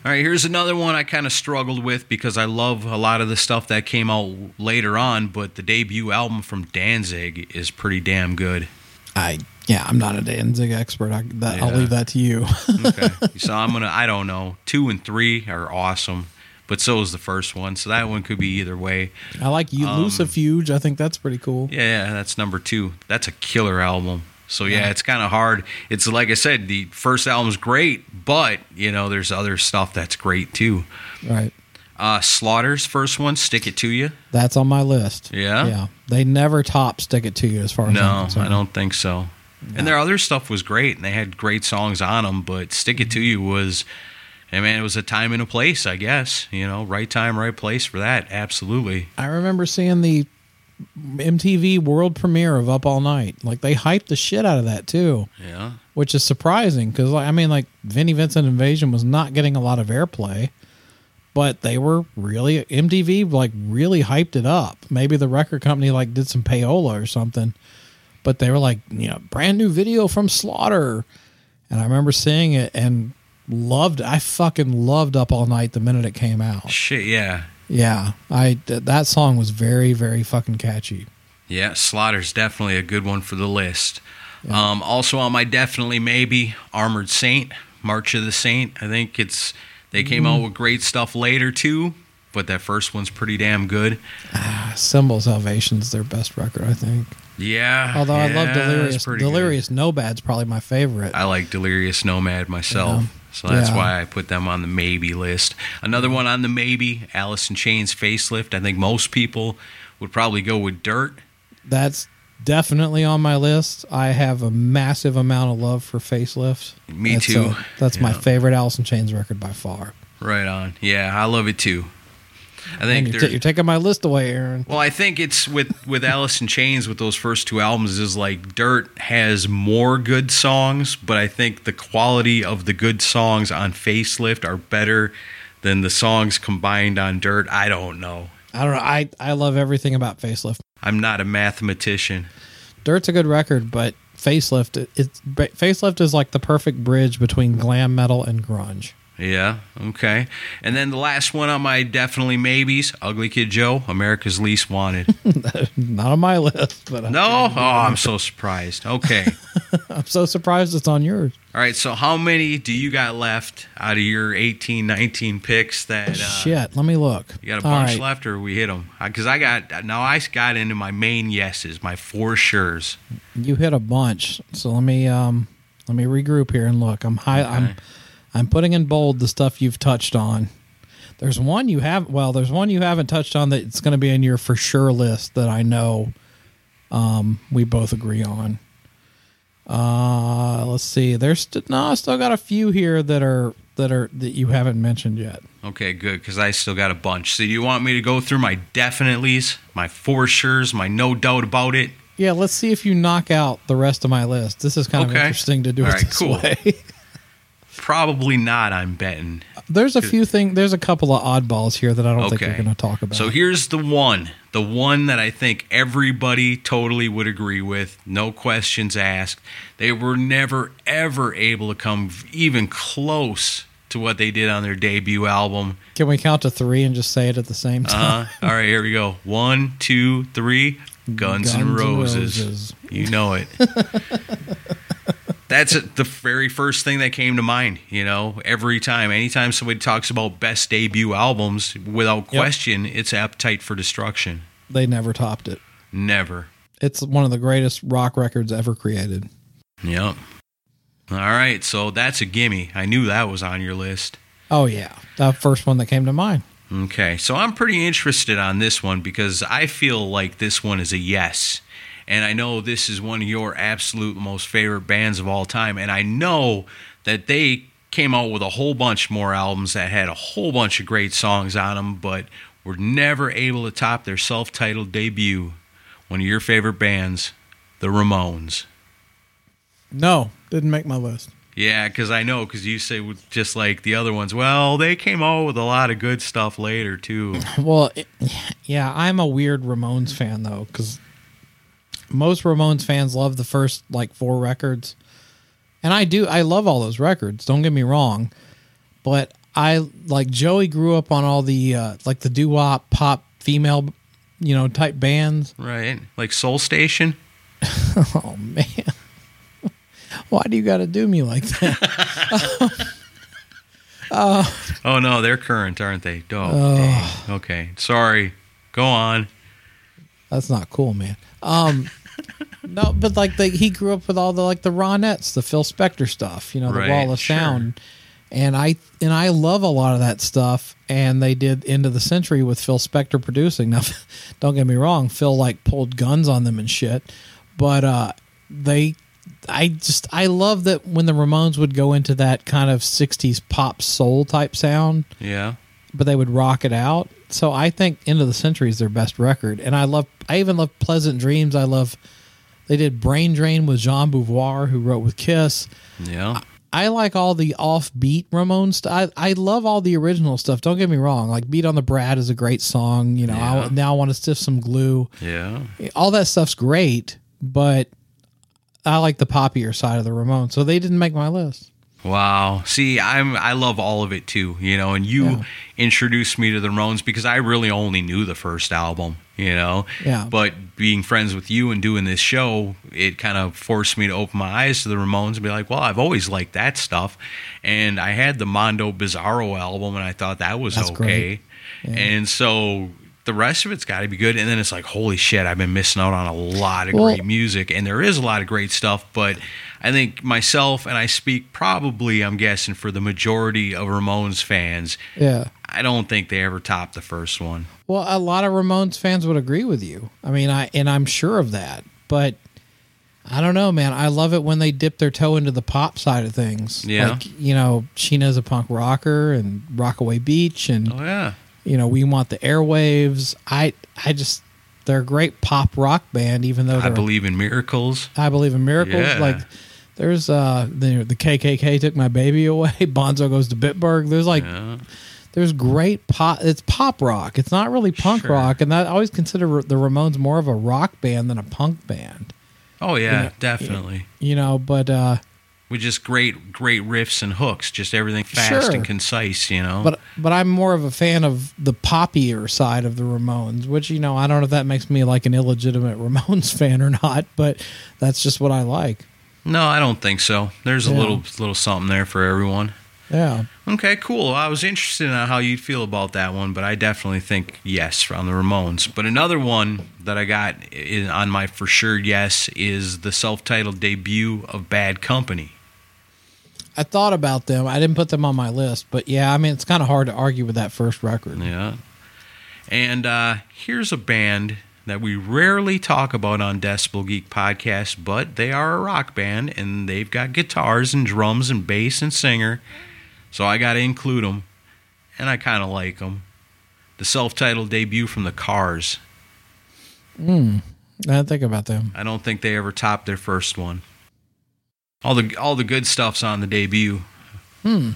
All right, here's another one I kind of struggled with because I love a lot of the stuff that came out later on, but the debut album from Danzig is pretty damn good. I yeah, I'm not a Danzig expert. I, that, I'll Yeah. leave that to you. Okay. so I'm to, I don't know. Two and three are awesome, but so is the first one. So that one could be either way. I like you, Um, Lucifuge. I think that's pretty cool. Yeah, yeah, that's number two. That's a killer album. So yeah, it's kind of hard. It's like I said, the first album's great, but you know, there's other stuff that's great too. Right. Uh, Slaughter's first one, "Stick It to You." That's on my list. Yeah? Yeah. They never top stick it to you as far as No. I don't think so. And their other stuff was great, and they had great songs on them. But "Stick It to You" was, I mean, it was a time and a place, I guess. You know, right time, right place for that. Absolutely. I remember seeing the MTV world premiere of Up All Night. Like they hyped the shit out of that too, Yeah. which is surprising because like, I mean, like Vinnie Vincent Invasion was not getting a lot of airplay, but they were really MTV like really hyped it up. Maybe the record company like did some payola or something, but they were like, you know, brand new video from Slaughter, and I remember seeing it and loved. I fucking loved Up All Night the minute it came out. Shit. Yeah. Yeah, I th- that song was very very fucking catchy. Yeah, Slaughter's definitely a good one for the list. Um, also on my definitely maybe Armored Saint, March of the Saint. I think it's they came Mm. out with great stuff later too, but that first one's pretty damn good. Ah, Symbol Salvation's their best record, I think. Yeah. Although I love yeah, Delirious. pretty good. Delirious Nomad's probably my favorite. I like Delirious Nomad myself. Yeah. So that's Yeah. why I put them on the maybe list. Another one on the maybe, Alice in Chains facelift. I think most people would probably go with Dirt. That's definitely on my list. I have a massive amount of love for Facelift. Me That's, too. uh, that's my favorite Alice in Chains record by far. Right on. Yeah, I love it too. I think you're, ta- you're taking my list away, Aaron. Well, I think it's with with Alice in Chains with those first two albums is like Dirt has more good songs, but I think the quality of the good songs on Facelift are better than the songs combined on Dirt. I don't know. I don't know. I, I love everything about Facelift. I'm not a mathematician. Dirt's a good record, but Facelift it- it's Facelift is like the perfect bridge between glam metal and grunge. Yeah, okay. And then the last one on my definitely maybes, Ugly Kid Joe, America's Least Wanted. Not on my list, but No? Oh, I'm so surprised. Okay. I'm so surprised it's on yours. All right, so how many do you got left out of your 18, 19 picks that uh, Shit, let me look. You got a bunch right. left, or we hit them? Because I got now. I got into my main yeses, my four sures. You hit a bunch, so let me um let me regroup here and look. I'm high. Okay. I'm putting in bold the stuff you've touched on. There's one you have. Well, there's one you haven't touched on that it's going to be in your for sure list that I know. Um, we both agree on. Uh, let's see. There's st- no. I still got a few here that are that are that you haven't mentioned yet. Okay, good. Because I still got a bunch. So do you want me to go through my definitelys, my for sures, my no doubt about it? Yeah, let's see if you knock out the rest of my list. This is kind of Okay. interesting to do All it right, this cool. way. Probably not, I'm betting. there's a few things. There's a couple of oddballs here that I don't think Okay. we're going to talk about. So here's the one, the one that I think everybody totally would agree with, no questions asked. They were never ever able to come even close to what they did on their debut album. Can we count to three and just say it at the same time? Uh, all right, here we go. One, two, three. Guns, and, Guns N' Roses. Roses. You know it. That's the very first thing that came to mind. You know, every time, anytime somebody talks about best debut albums, without Yep. question, it's Appetite for Destruction. They never topped it. Never. It's one of the greatest rock records ever created. Yep. All right, so that's a gimme. I knew that was on your list. Oh yeah, that first one that came to mind. Okay, so I'm pretty interested on this one because I feel like this one is a yes. And I know this is one of your absolute most favorite bands of all time. And I know that they came out with a whole bunch more albums that had a whole bunch of great songs on them, but were never able to top their self titled debut. One of your favorite bands, the Ramones. No, didn't make my list. Yeah, because I know, because you say just like the other ones, well, they came out with a lot of good stuff later, too. Well, it, yeah, I'm a weird Ramones fan though, because most Ramones fans love the first like four records, and I do. I love all those records. Don't get me wrong, but I like Joey grew up on all the uh, like the doo wop pop female, you know, type bands. Right? Like Soul Station? Oh man. Why do you got to do me like that? Oh no, they're current, aren't they? Oh, dang. okay. Sorry. Go on. That's not cool, man. Um, no, but like the, he grew up with all the like the Ronettes, the Phil Spector stuff, you know, the Right, Wall of sure. Sound, and I and I love a lot of that stuff. And they did End of the Century with Phil Spector producing. Now, don't get me wrong, Phil like pulled guns on them and shit, but uh, they. I just I love that when the Ramones would go into that kind of '60s pop soul type sound, Yeah. but they would rock it out. So I think End of the Century is their best record, and I love. I even love Pleasant Dreams. I love. They did Brain Drain with Jean Beauvoir, who wrote with Kiss. Yeah. I like all the offbeat Ramones. St- I I love all the original stuff. Don't get me wrong. Like Beat on the Brat is a great song. You know, Yeah. I, now I want to stiff some glue. Yeah. All that stuff's great, but I like the poppier side of the Ramones. So they didn't make my list. Wow. See, I'm I love all of it too, you know, and you Yeah. introduced me to the Ramones because I really only knew the first album, you know. Yeah. But being friends with you and doing this show, it kind of forced me to open my eyes to the Ramones and be like, well, I've always liked that stuff. And I had the Mondo Bizarro album and I thought that was That's okay. great. And so the rest of it's got to be good. And then it's like, holy shit, I've been missing out on a lot of Well- great music. And there is a lot of great stuff, but I think myself, and I speak probably, I'm guessing, for the majority of Ramones fans, Yeah. I don't think they ever topped the first one. Well, a lot of Ramones fans would agree with you. I mean, I and I'm sure of that. But I don't know, man. I love it when they dip their toe into the pop side of things. Yeah. Like, you know, Sheena's a punk rocker and Rockaway Beach and Oh, yeah. You know, we want the airwaves. I I just they're a great pop rock band even though I believe in miracles. I believe in miracles. Yeah. Like there's uh the, the KKK took my baby away. Bonzo goes to Bitburg. There's like Yeah. there's great pop. It's pop rock. It's not really punk Sure. rock, and I always consider the Ramones more of a rock band than a punk band. Oh, yeah, Yeah. definitely. You know, but uh, With just great, great riffs and hooks, just everything fast Sure. and concise, you know? but but I'm more of a fan of the poppier side of the Ramones, which you know I don't know if that makes me like an illegitimate Ramones fan or not, but that's just what I like. no, I don't think so. There's a little, little something there for everyone. Yeah. Okay, cool. I was interested in how you'd feel about that one, but I definitely think yes on the Ramones. But another one that I got on my for sure yes is the self-titled debut of Bad Company. I thought about them. I didn't put them on my list, but yeah, I mean it's kind of hard to argue with that first record. Yeah. And uh, here's a band that we rarely talk about on Decibel Geek podcast, but they are a rock band and they've got guitars and drums and bass and singer. So I got to include them, and I kind of like them. The self-titled debut from the Cars. Hmm. I didn't think about them. I don't think they ever topped their first one. All the all the good stuff's on the debut. Hmm.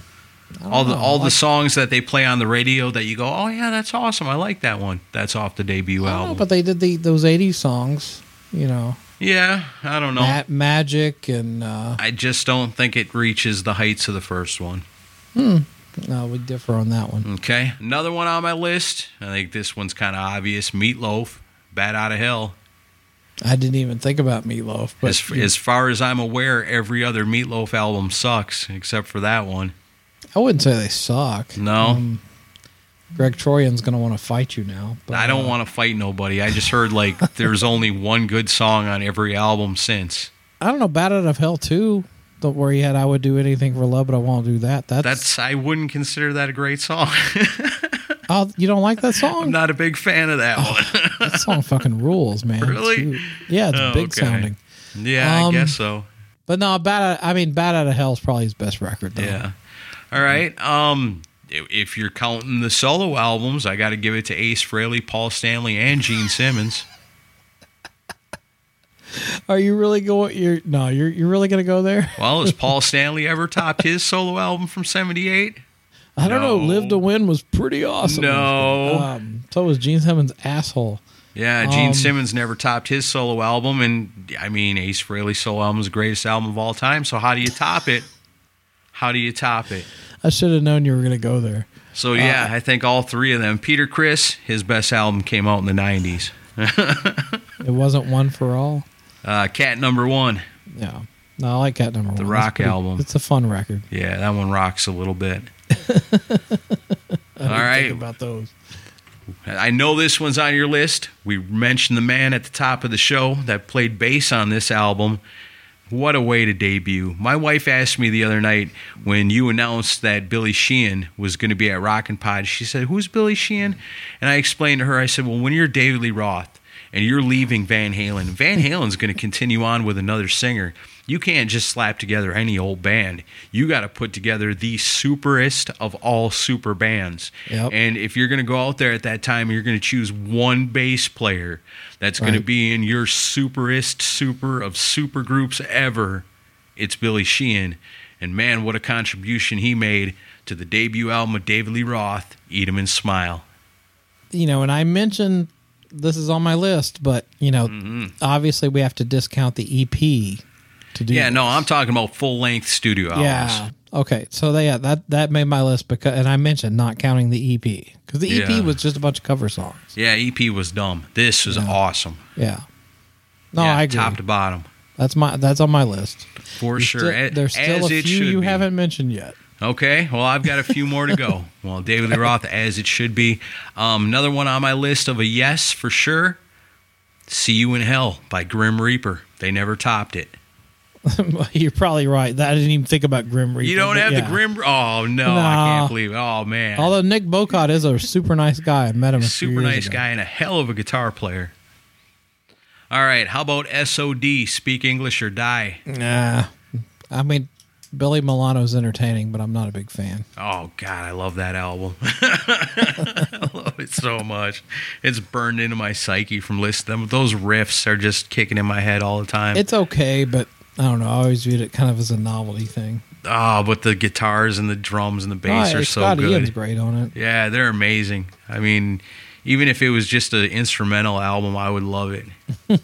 All the know. all the songs that they play on the radio that you go, oh yeah, that's awesome. I like that one. That's off the debut Oh, album. but they did the those '80s songs. You know, yeah, I don't know. Ma- Magic and uh, I just don't think it reaches the heights of the first one. no, we differ on that one. Okay, another one on my list. I think this one's kind of obvious. Meatloaf, Bat Out of Hell." I didn't even think about Meatloaf, but As, as far as I'm aware, every other Meatloaf album sucks except for that one. I wouldn't say they suck. No. Um, Greg Troyan's going to want to fight you now. But, I don't uh, want to fight nobody. I just heard like there's only one good song on every album since. I don't know. Bat Out of Hell too. Don't worry yet. I would do anything for love, but I won't do that. That's, That's I wouldn't consider that a great song. oh, you don't like that song? I'm not a big fan of that one. that song fucking rules, man. Really? huge. yeah, it's Oh, big okay. sounding. yeah, I Um, guess so. But no, bad. Out, I mean, Bat Out of Hell is probably his best record. Though. Yeah. All right. Um, if if you're counting the solo albums, I got to give it to Ace Frehley, Paul Stanley, and Gene Simmons. Are you really going? You're no, you're you're really going to go there? Well, has Paul Stanley ever topped his solo album from '78? I don't know. Live to Win was pretty awesome. No. Um, so was Gene Simmons' asshole. Yeah, Gene Um, Simmons never topped his solo album, and I mean Ace Frehley's solo album is the greatest album of all time. So how do you top it? How do you top it? I should have known you were going to go there. So yeah, I think all three of them. Peter Criss, his best album came out in the '90s. It wasn't one for all. Uh, Cat number one. Yeah. No, I like Cat Number One. The rock pretty- album. It's a fun record. Yeah, that one rocks a little bit. I All. Think about those. I know this one's on your list. We mentioned the man at the top of the show that played bass on this album. What a way to debut. My wife asked me the other night when you announced that Billy Sheehan was going to be at Rockin' Pod. She said, Who's Billy Sheehan? And I explained to her, I said, Well, when you're David Lee Roth and you're leaving Van Halen, Van Halen's going to continue on with another singer. You can't just slap together any old band. You got to put together the superest of all super bands. Yep. And if you're going to go out there at that time, you're going to choose one bass player that's going to be in your superest super of super groups ever. It's Billy Sheehan. And man, what a contribution he made to the debut album of David Lee Roth, Eat 'em and Smile. You know, and I mentioned this is on my list, but you know, Mm-hmm. obviously we have to discount the EP to do. Yeah, this. no, I'm talking about full length studio albums. Yeah. Okay. So they, yeah, that that made my list because, and I mentioned not counting the EP because the EP Yeah. was just a bunch of cover songs. Yeah, EP was dumb. This was awesome. Yeah. No, yeah, I agree. Top to bottom. That's my that's on my list. For There's sure. still- there's still as a few you be. haven't mentioned yet. Okay, well, I've got a few more to go. Well, David Lee Roth, as it should be. Um, another one on my list of a yes for sure. See You in Hell by Grim Reaper. They never topped it. You're probably right. That I didn't even think about Grim Reaper. You don't have yeah. the Grim. Oh no, I can't believe. it. Oh man, Although Nick Bowcott is a super nice guy. I met him a few super nice ago. guy and a hell of a guitar player. All right, how about SOD? Speak English or Die. Nah, I mean Billy Milano's entertaining, but I'm not a big fan. Oh God, I love that album. I love it so much. It's burned into my psyche from listening. Those riffs are just kicking in my head all the time. It's okay, but I don't know. I always viewed it kind of as a novelty thing. oh, but the guitars and the drums and the bass Oh, are so Scott good. Ian's great on it. Yeah, they're amazing. I mean, even if it was just an instrumental album, I would love it.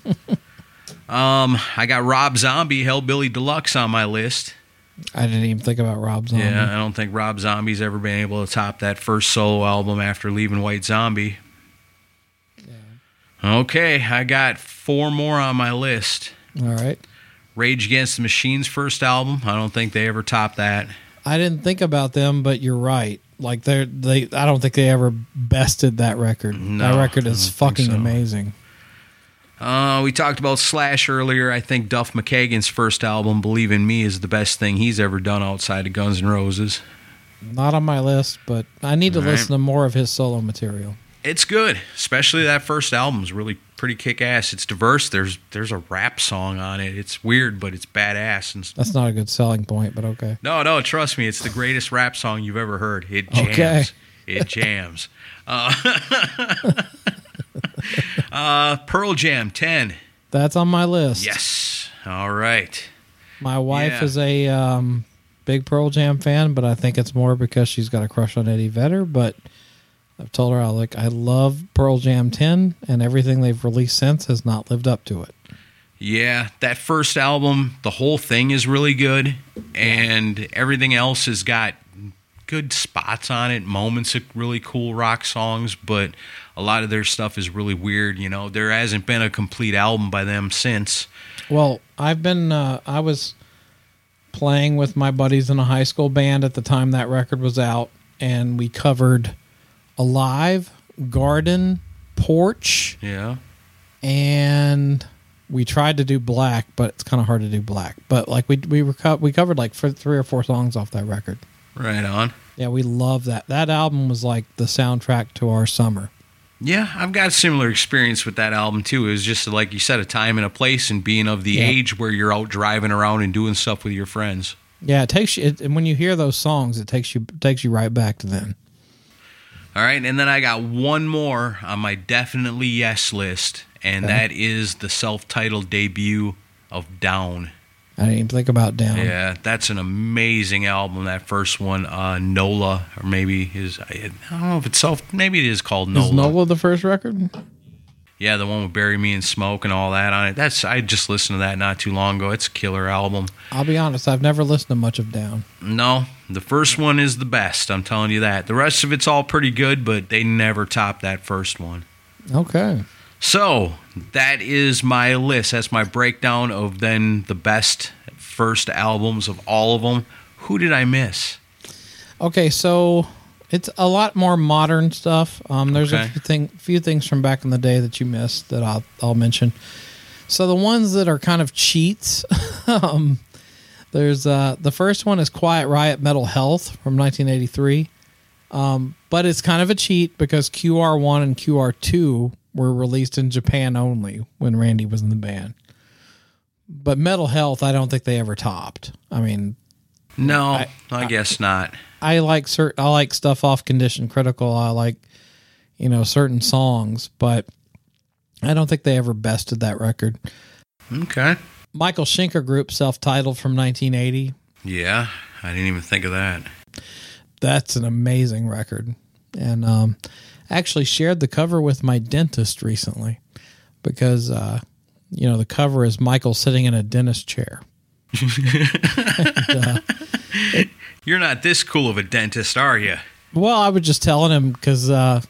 um, I got Rob Zombie, Hellbilly Deluxe on my list. I didn't even think about Rob Zombie. Yeah, I don't think Rob Zombie's ever been able to top that first solo album after leaving White Zombie. Okay, I got four more on my list. All right. Rage Against the Machine's first album. I don't think they ever topped that. I didn't think about them, but you're right. Like they're they I don't think they ever bested that record. No, that record is fucking so. amazing. Uh, we talked about Slash earlier. I think Duff McKagan's first album, Believe in Me, is the best thing he's ever done outside of Guns N' Roses. Not on my list, but I need to All right. listen to more of his solo material. It's good, especially that first album is really pretty kick ass. It's diverse. There's there's a rap song on it. It's weird, but it's badass. And That's not a good selling point, but okay. no, no, trust me, it's the greatest rap song you've ever heard. It jams. Okay. It jams. Uh, uh, Pearl Jam 10. That's on my list. Yes. All right. My wife Yeah. is a um, big Pearl Jam fan, but I think it's more because she's got a crush on Eddie Vedder. But I've told her I like I love Pearl Jam 10, and everything they've released since has not lived up to it. Yeah, that first album, the whole thing is really good, and everything else has got good spots on it, moments of really cool rock songs, but a lot of their stuff is really weird. You know, there hasn't been a complete album by them since. Well, I've been uh, I was playing with my buddies in a high school band at the time that record was out, and we covered Alive, Garden, Porch, Yeah. and we tried to do Black, but it's kind of hard to do Black. But like we we were co- we covered like for three or four songs off that record. Right on. Yeah, we love that. That album was like the soundtrack to our summer. Yeah, I've got a similar experience with that album too. It was just like you said, a time and a place, and being of the Yeah. age where you're out driving around and doing stuff with your friends. Yeah, it takes you. It, and when you hear those songs, it takes you takes you right back to then. All right, and then I got one more on my definitely yes list, and Okay. that is the self-titled debut of Down. I didn't even think about down. Yeah, that's an amazing album. That first one, uh, Nola, or maybe his I don't know if it's self. Maybe it is called Nola. Is Nola the first record? Yeah, the one with "Bury Me in Smoke" and all that on it. That's I just listened to that not too long ago. It's a killer album. I'll be honest, I've never listened to much of Down. No, the first one is the best. I'm telling you that. The rest of it's all pretty good, but they never top that first one. Okay. So that is my list. That's my breakdown of then the best first albums of all of them. Who did I miss? Okay, so it's a lot more modern stuff. Um, there's a few, thing, few things from back in the day that you missed that I'll, I'll mention. So the ones that are kind of cheats, um, there's uh, the first one is Quiet Riot Metal Health from 1983, um, but it's kind of a cheat because QR1 and QR2 were released in Japan only when Randy was in the band. But Metal Health, I don't think they ever topped. I mean, No, I, guess not. I like certain I like stuff off condition critical. I like you know certain songs, but I don't think they ever bested that record. Okay. Michael Schenker Group, self-titled from 1980. Yeah, I didn't even think of that. That's an amazing record, and um, actually shared the cover with my dentist recently because uh, you know the cover is Michael sitting in a dentist chair. You're not this cool of a dentist, are you? Well, I was just telling him because uh,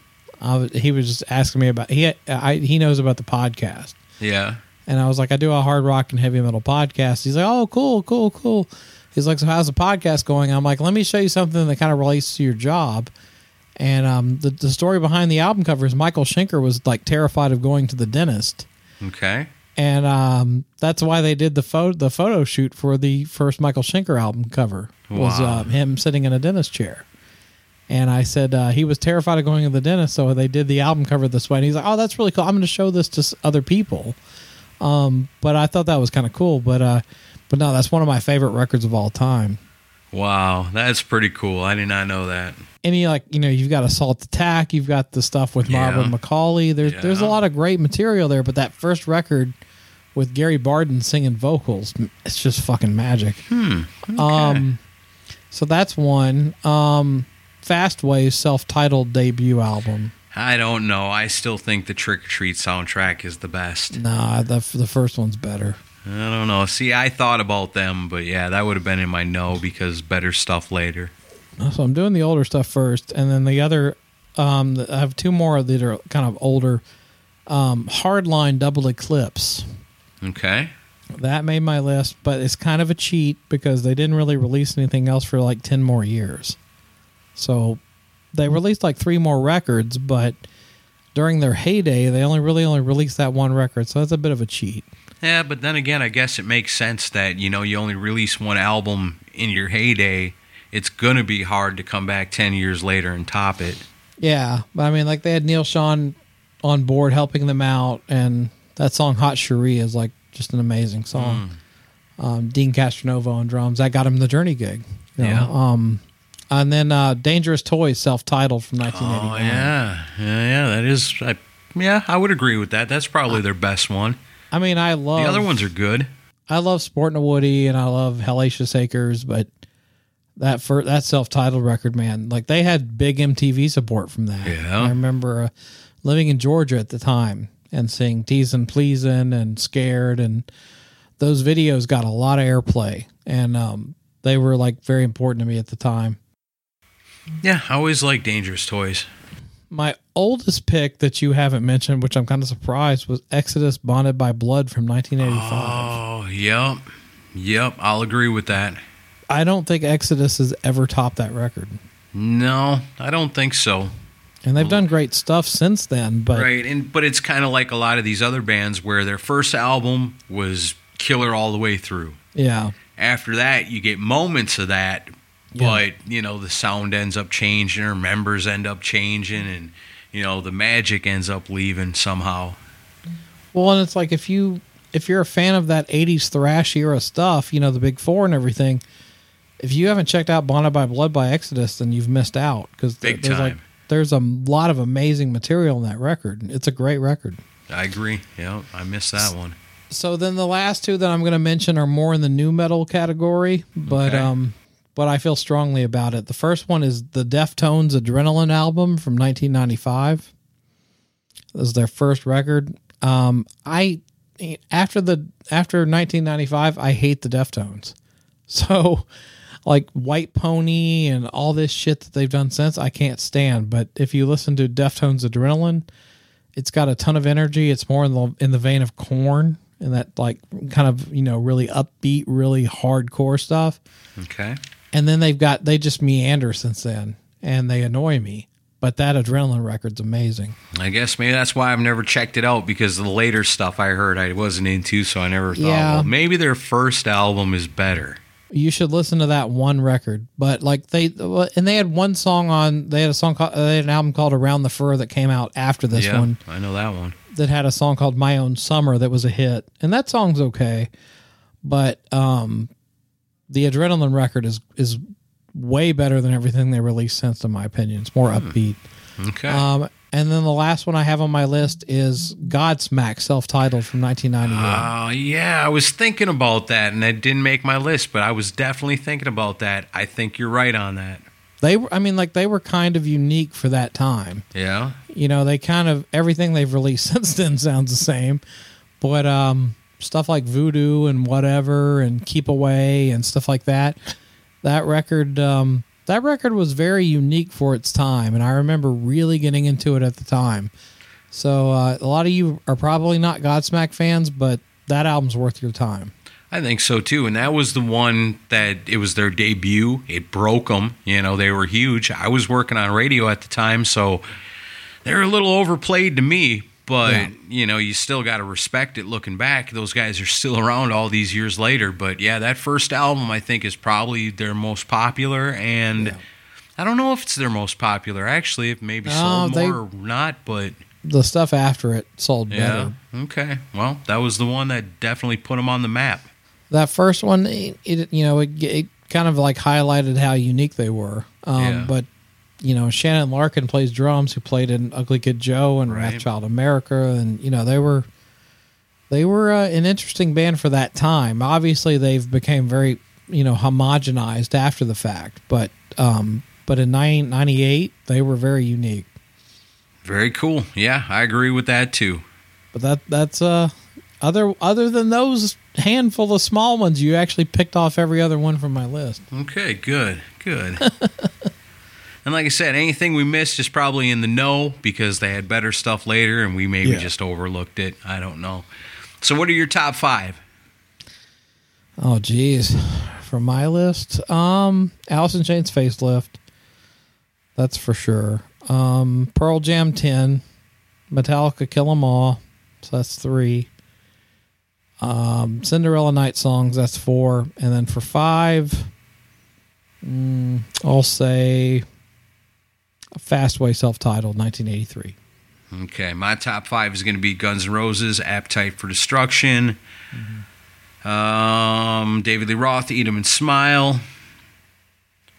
was- he was just asking me about he I, he knows about the podcast. Yeah. And I was like, I do a hard rock and heavy metal podcast. He's like, oh, cool, cool, cool. He's like, so how's the podcast going? I'm like, let me show you something that kind of relates to your job. And um, the, the story behind the album cover is Michael Schenker was like terrified of going to the dentist. Okay. And um, that's why they did the photo, the photo shoot for the first Michael Schenker album cover was Wow. uh, him sitting in a dentist chair. And I said uh, he was terrified of going to the dentist, so they did the album cover this way. And he's like, "Oh, that's really cool. I'm going to show this to other people." Um, but I thought that was kind of cool. But uh, but no, that's one of my favorite records of all time. Wow, that's pretty cool. I did not know that. Any like you know, you've got Assault Attack, you've got the stuff with Yeah. Robin McAuley. There's there's a lot of great material there. But that first record with Gary Barden singing vocals, it's just fucking magic. Hmm. Um, so that's one. Um, Fastway's self-titled debut album. I don't know. I still think the Trick or Treat soundtrack is the best. Nah, the the first one's better. I don't know. See, I thought about them, but yeah, that would have been in my no because better stuff later. So I'm doing the older stuff first, and then the other. Um, I have two more that are kind of older. Um, Hardline Double Eclipse. Okay. That made my list, but it's kind of a cheat because they didn't really release anything else for like 10 more years. So they hmm. released like three more records, but during their heyday, they only really only released that one record. So that's a bit of a cheat. Yeah, but then again, I guess it makes sense that, you know, you only release one album in your heyday. It's going to be hard to come back 10 years later and top it. Yeah, but I mean, like they had Neal Schon on board helping them out, and that song "Hot Cherie" is like just an amazing song. Um, Deen Castronovo on drums. That got him the Journey gig. you know. Yeah. Um, and then uh, "Dangerous Toys" self-titled from Oh, 1989. yeah. Yeah, yeah, that is. I, yeah, I would agree with that. That's probably their best one. I mean, I love The other ones are good. I love Sporting a Woody and I love Hellacious Acres, but that for that self-titled record, man, like they had big MTV support from that. Yeah. I remember uh, living in Georgia at the time and seeing Teasin' pleasing, and Scared, and those videos got a lot of airplay, and um, they were like very important to me at the time. Yeah, I always like Dangerous Toys. My oldest pick that you haven't mentioned, which I'm kind of surprised, was Exodus Bonded by Blood from 1985. Oh, yep. Yep, I'll agree with that. I don't think Exodus has ever topped that record. No, I don't think so. And they've mm. done great stuff since then, but right, and but it's kind of like a lot of these other bands where their first album was killer all the way through. yeah. After that, you get moments of that, but you know the sound ends up changing, or members end up changing, and you know the magic ends up leaving somehow. Well, and it's like if you if you're a fan of that 80s thrash era stuff, you know, the big 4 and everything, if you haven't checked out Bonded by Blood by Exodus, then you've missed out cuz Big there's like time. There's a lot of amazing material in that record. It's a great record. I agree. Yeah, I missed that one. So then the last two that I'm going to mention are more in the new metal category, but Okay. um but I feel strongly about it. The first one is the Deftones Adrenaline album from 1995. This is their first record. Um I after the after 1995, I hate the Deftones. So like White Pony and all this shit that they've done since, I can't stand. But if you listen to Deftones Adrenaline, it's got a ton of energy. It's more in the in the vein of Korn and that like kind of you know really upbeat, really hardcore stuff. Okay. And then they've got they just meander since then, and they annoy me. But that Adrenaline record's amazing. I guess maybe that's why I've never checked it out because the later stuff I heard I wasn't into, so I never thought, Yeah. well, maybe their first album is better. You should listen to that one record. But like they and they had one song on. They had a song called. They had an album called Around the Fur that came out after this yeah, one. I know that one. that had a song called My Own Summer that was a hit. And that song's okay. But um the Adrenaline record is is way better than everything they released since in my opinion. It's more upbeat. Okay. Um and then the last one I have on my list is Godsmack self-titled from 1998. Oh, yeah, I was thinking about that and it didn't make my list, but I was definitely thinking about that. I think you're right on that. they were I mean like they were kind of unique for that time. Yeah. you know they kind of everything they've released since then sounds the same but um stuff like voodoo and whatever and keep away and stuff like that that record um that record was very unique for its time and i remember really getting into it at the time so uh, a lot of you are probably not godsmack fans but that album's worth your time I think so too. And that was the one that it was their debut. It broke them. You know, they were huge. I was working on radio at the time, so they're a little overplayed to me. But, Yeah. you know, you still got to respect it looking back. Those guys are still around all these years later. But yeah, that first album, I think, is probably their most popular. And I don't know if it's their most popular, actually, if maybe sold they- more or not. But the stuff after it sold yeah. better Okay. Well, that was the one that definitely put them on the map. that first one it, it you know it, it kind of like highlighted how unique they were um Yeah. but you know shannon larkin plays drums who played in ugly kid joe and Right. wrathchild america and you know they were they were uh, an interesting band for that time obviously they've became very you know homogenized after the fact but um but in 1998 they were very unique Very cool. Yeah, I agree with that too. but that that's uh other other than those handful of small ones you actually picked off every other one from my list Okay, good, good. and like I said, anything we missed is probably in the know because they had better stuff later and we maybe Yeah. just overlooked it. I don't know. So, what are your top five? Oh geez. From my list, um Alice in Chains facelift. That's for sure. Um Pearl Jam 10, Metallica Kill 'Em All. So that's 3. Um Cinderella Night Songs, that's 4. And then for 5, mm, I'll say Fastway self-titled 1983. Okay, my top five is going to be Guns N' Roses, Appetite for Destruction, um, David Lee Roth, Eat 'em and Smile,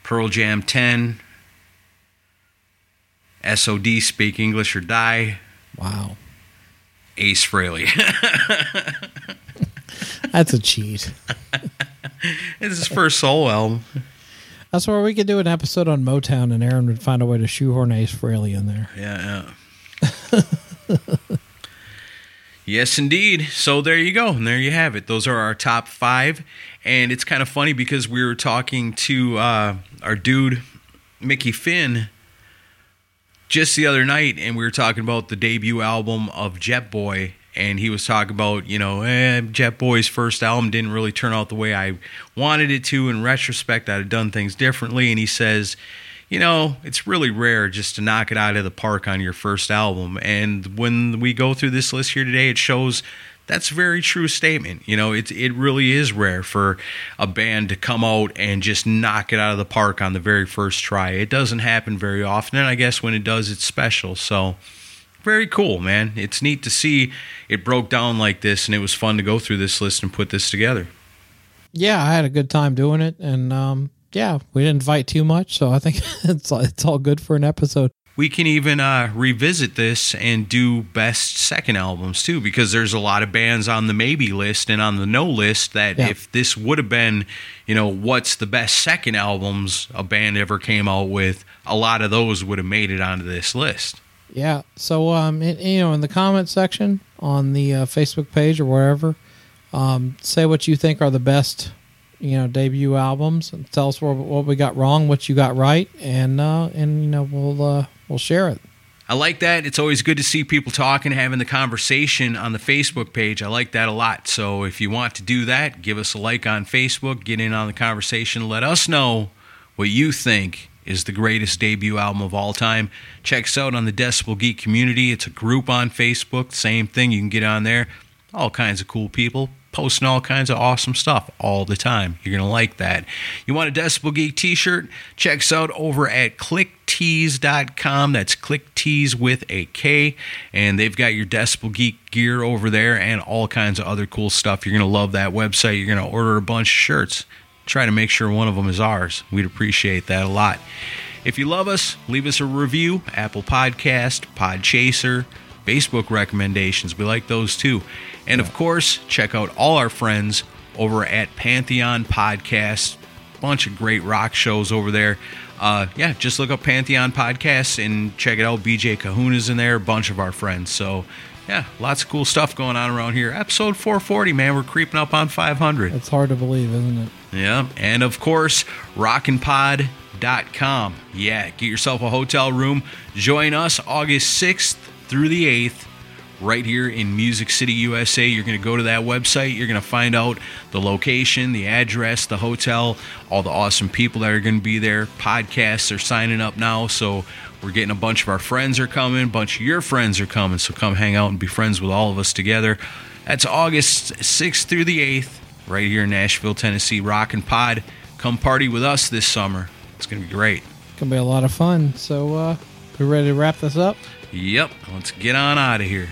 Pearl Jam 10, SOD, Speak English or Die, Wow. Ace Frehley. That's a cheat. it's his first solo album. That's where we could do an episode on Motown, and Aaron would find a way to shoehorn Ace Frehley in there. Yeah, yeah. yes, indeed. So there you go. And there you have it. Those are our top five. And it's kind of funny because we were talking to uh, our dude, Mickey Finn, just the other night, and we were talking about the debut album of Jet Boy and he was talking about you know eh, Jetboy's first album didn't really turn out the way i wanted it to in retrospect i'd have done things differently and he says you know it's really rare just to knock it out of the park on your first album and when we go through this list here today it shows that's a very true statement. You know, it it really is rare for a band to come out and just knock it out of the park on the very first try. It doesn't happen very often, and I guess when it does, it's special. So, very cool, man. It's neat to see it broke down like this, and it was fun to go through this list and put this together. Yeah, I had a good time doing it, and um, yeah, we didn't fight too much, so I think it's it's all good for an episode. We can even uh, revisit this and do best second albums too, because there's a lot of bands on the maybe list and on the no list that yeah. if this would have been, you know, what's the best second albums a band ever came out with, a lot of those would have made it onto this list. Yeah. So, um, it, you know, in the comment section on the uh, Facebook page or wherever, um, say what you think are the best, you know, debut albums, and tell us what, what we got wrong, what you got right, and uh, and you know, we'll uh, we'll share it. I like that. It's always good to see people talking, having the conversation on the Facebook page. I like that a lot. So if you want to do that, give us a like on Facebook, get in on the conversation, let us know what you think is the greatest debut album of all time. Check us out on the Decibel Geek community. It's a group on Facebook. Same thing. You can get on there. All kinds of cool people posting all kinds of awesome stuff all the time. You're going to like that. You want a Decibel Geek t shirt? Check us out over at klicktees.com. That's klicktees with a K. And they've got your Decibel Geek gear over there and all kinds of other cool stuff. You're going to love that website. You're going to order a bunch of shirts try to make sure one of them is ours. We'd appreciate that a lot. If you love us, leave us a review, Apple Podcast, Podchaser, Facebook recommendations. We like those too. And of course, check out all our friends over at Pantheon Podcast. Bunch of great rock shows over there. Uh, yeah, just look up Pantheon Podcasts and check it out. BJ Kahuna's in there, a bunch of our friends. So yeah, lots of cool stuff going on around here. Episode 440, man, we're creeping up on 500. It's hard to believe, isn't it? Yeah, and of course, rockinpod.com. Yeah, get yourself a hotel room. Join us August 6th through the 8th right here in Music City, USA. You're going to go to that website. You're going to find out the location, the address, the hotel, all the awesome people that are going to be there. Podcasts are signing up now, so we're getting a bunch of our friends are coming, a bunch of your friends are coming. So come hang out and be friends with all of us together. That's August 6th through the 8th, right here in Nashville, Tennessee. Rockin' Pod. Come party with us this summer. It's going to be great. It's going to be a lot of fun. So, uh, we ready to wrap this up? Yep. Let's get on out of here.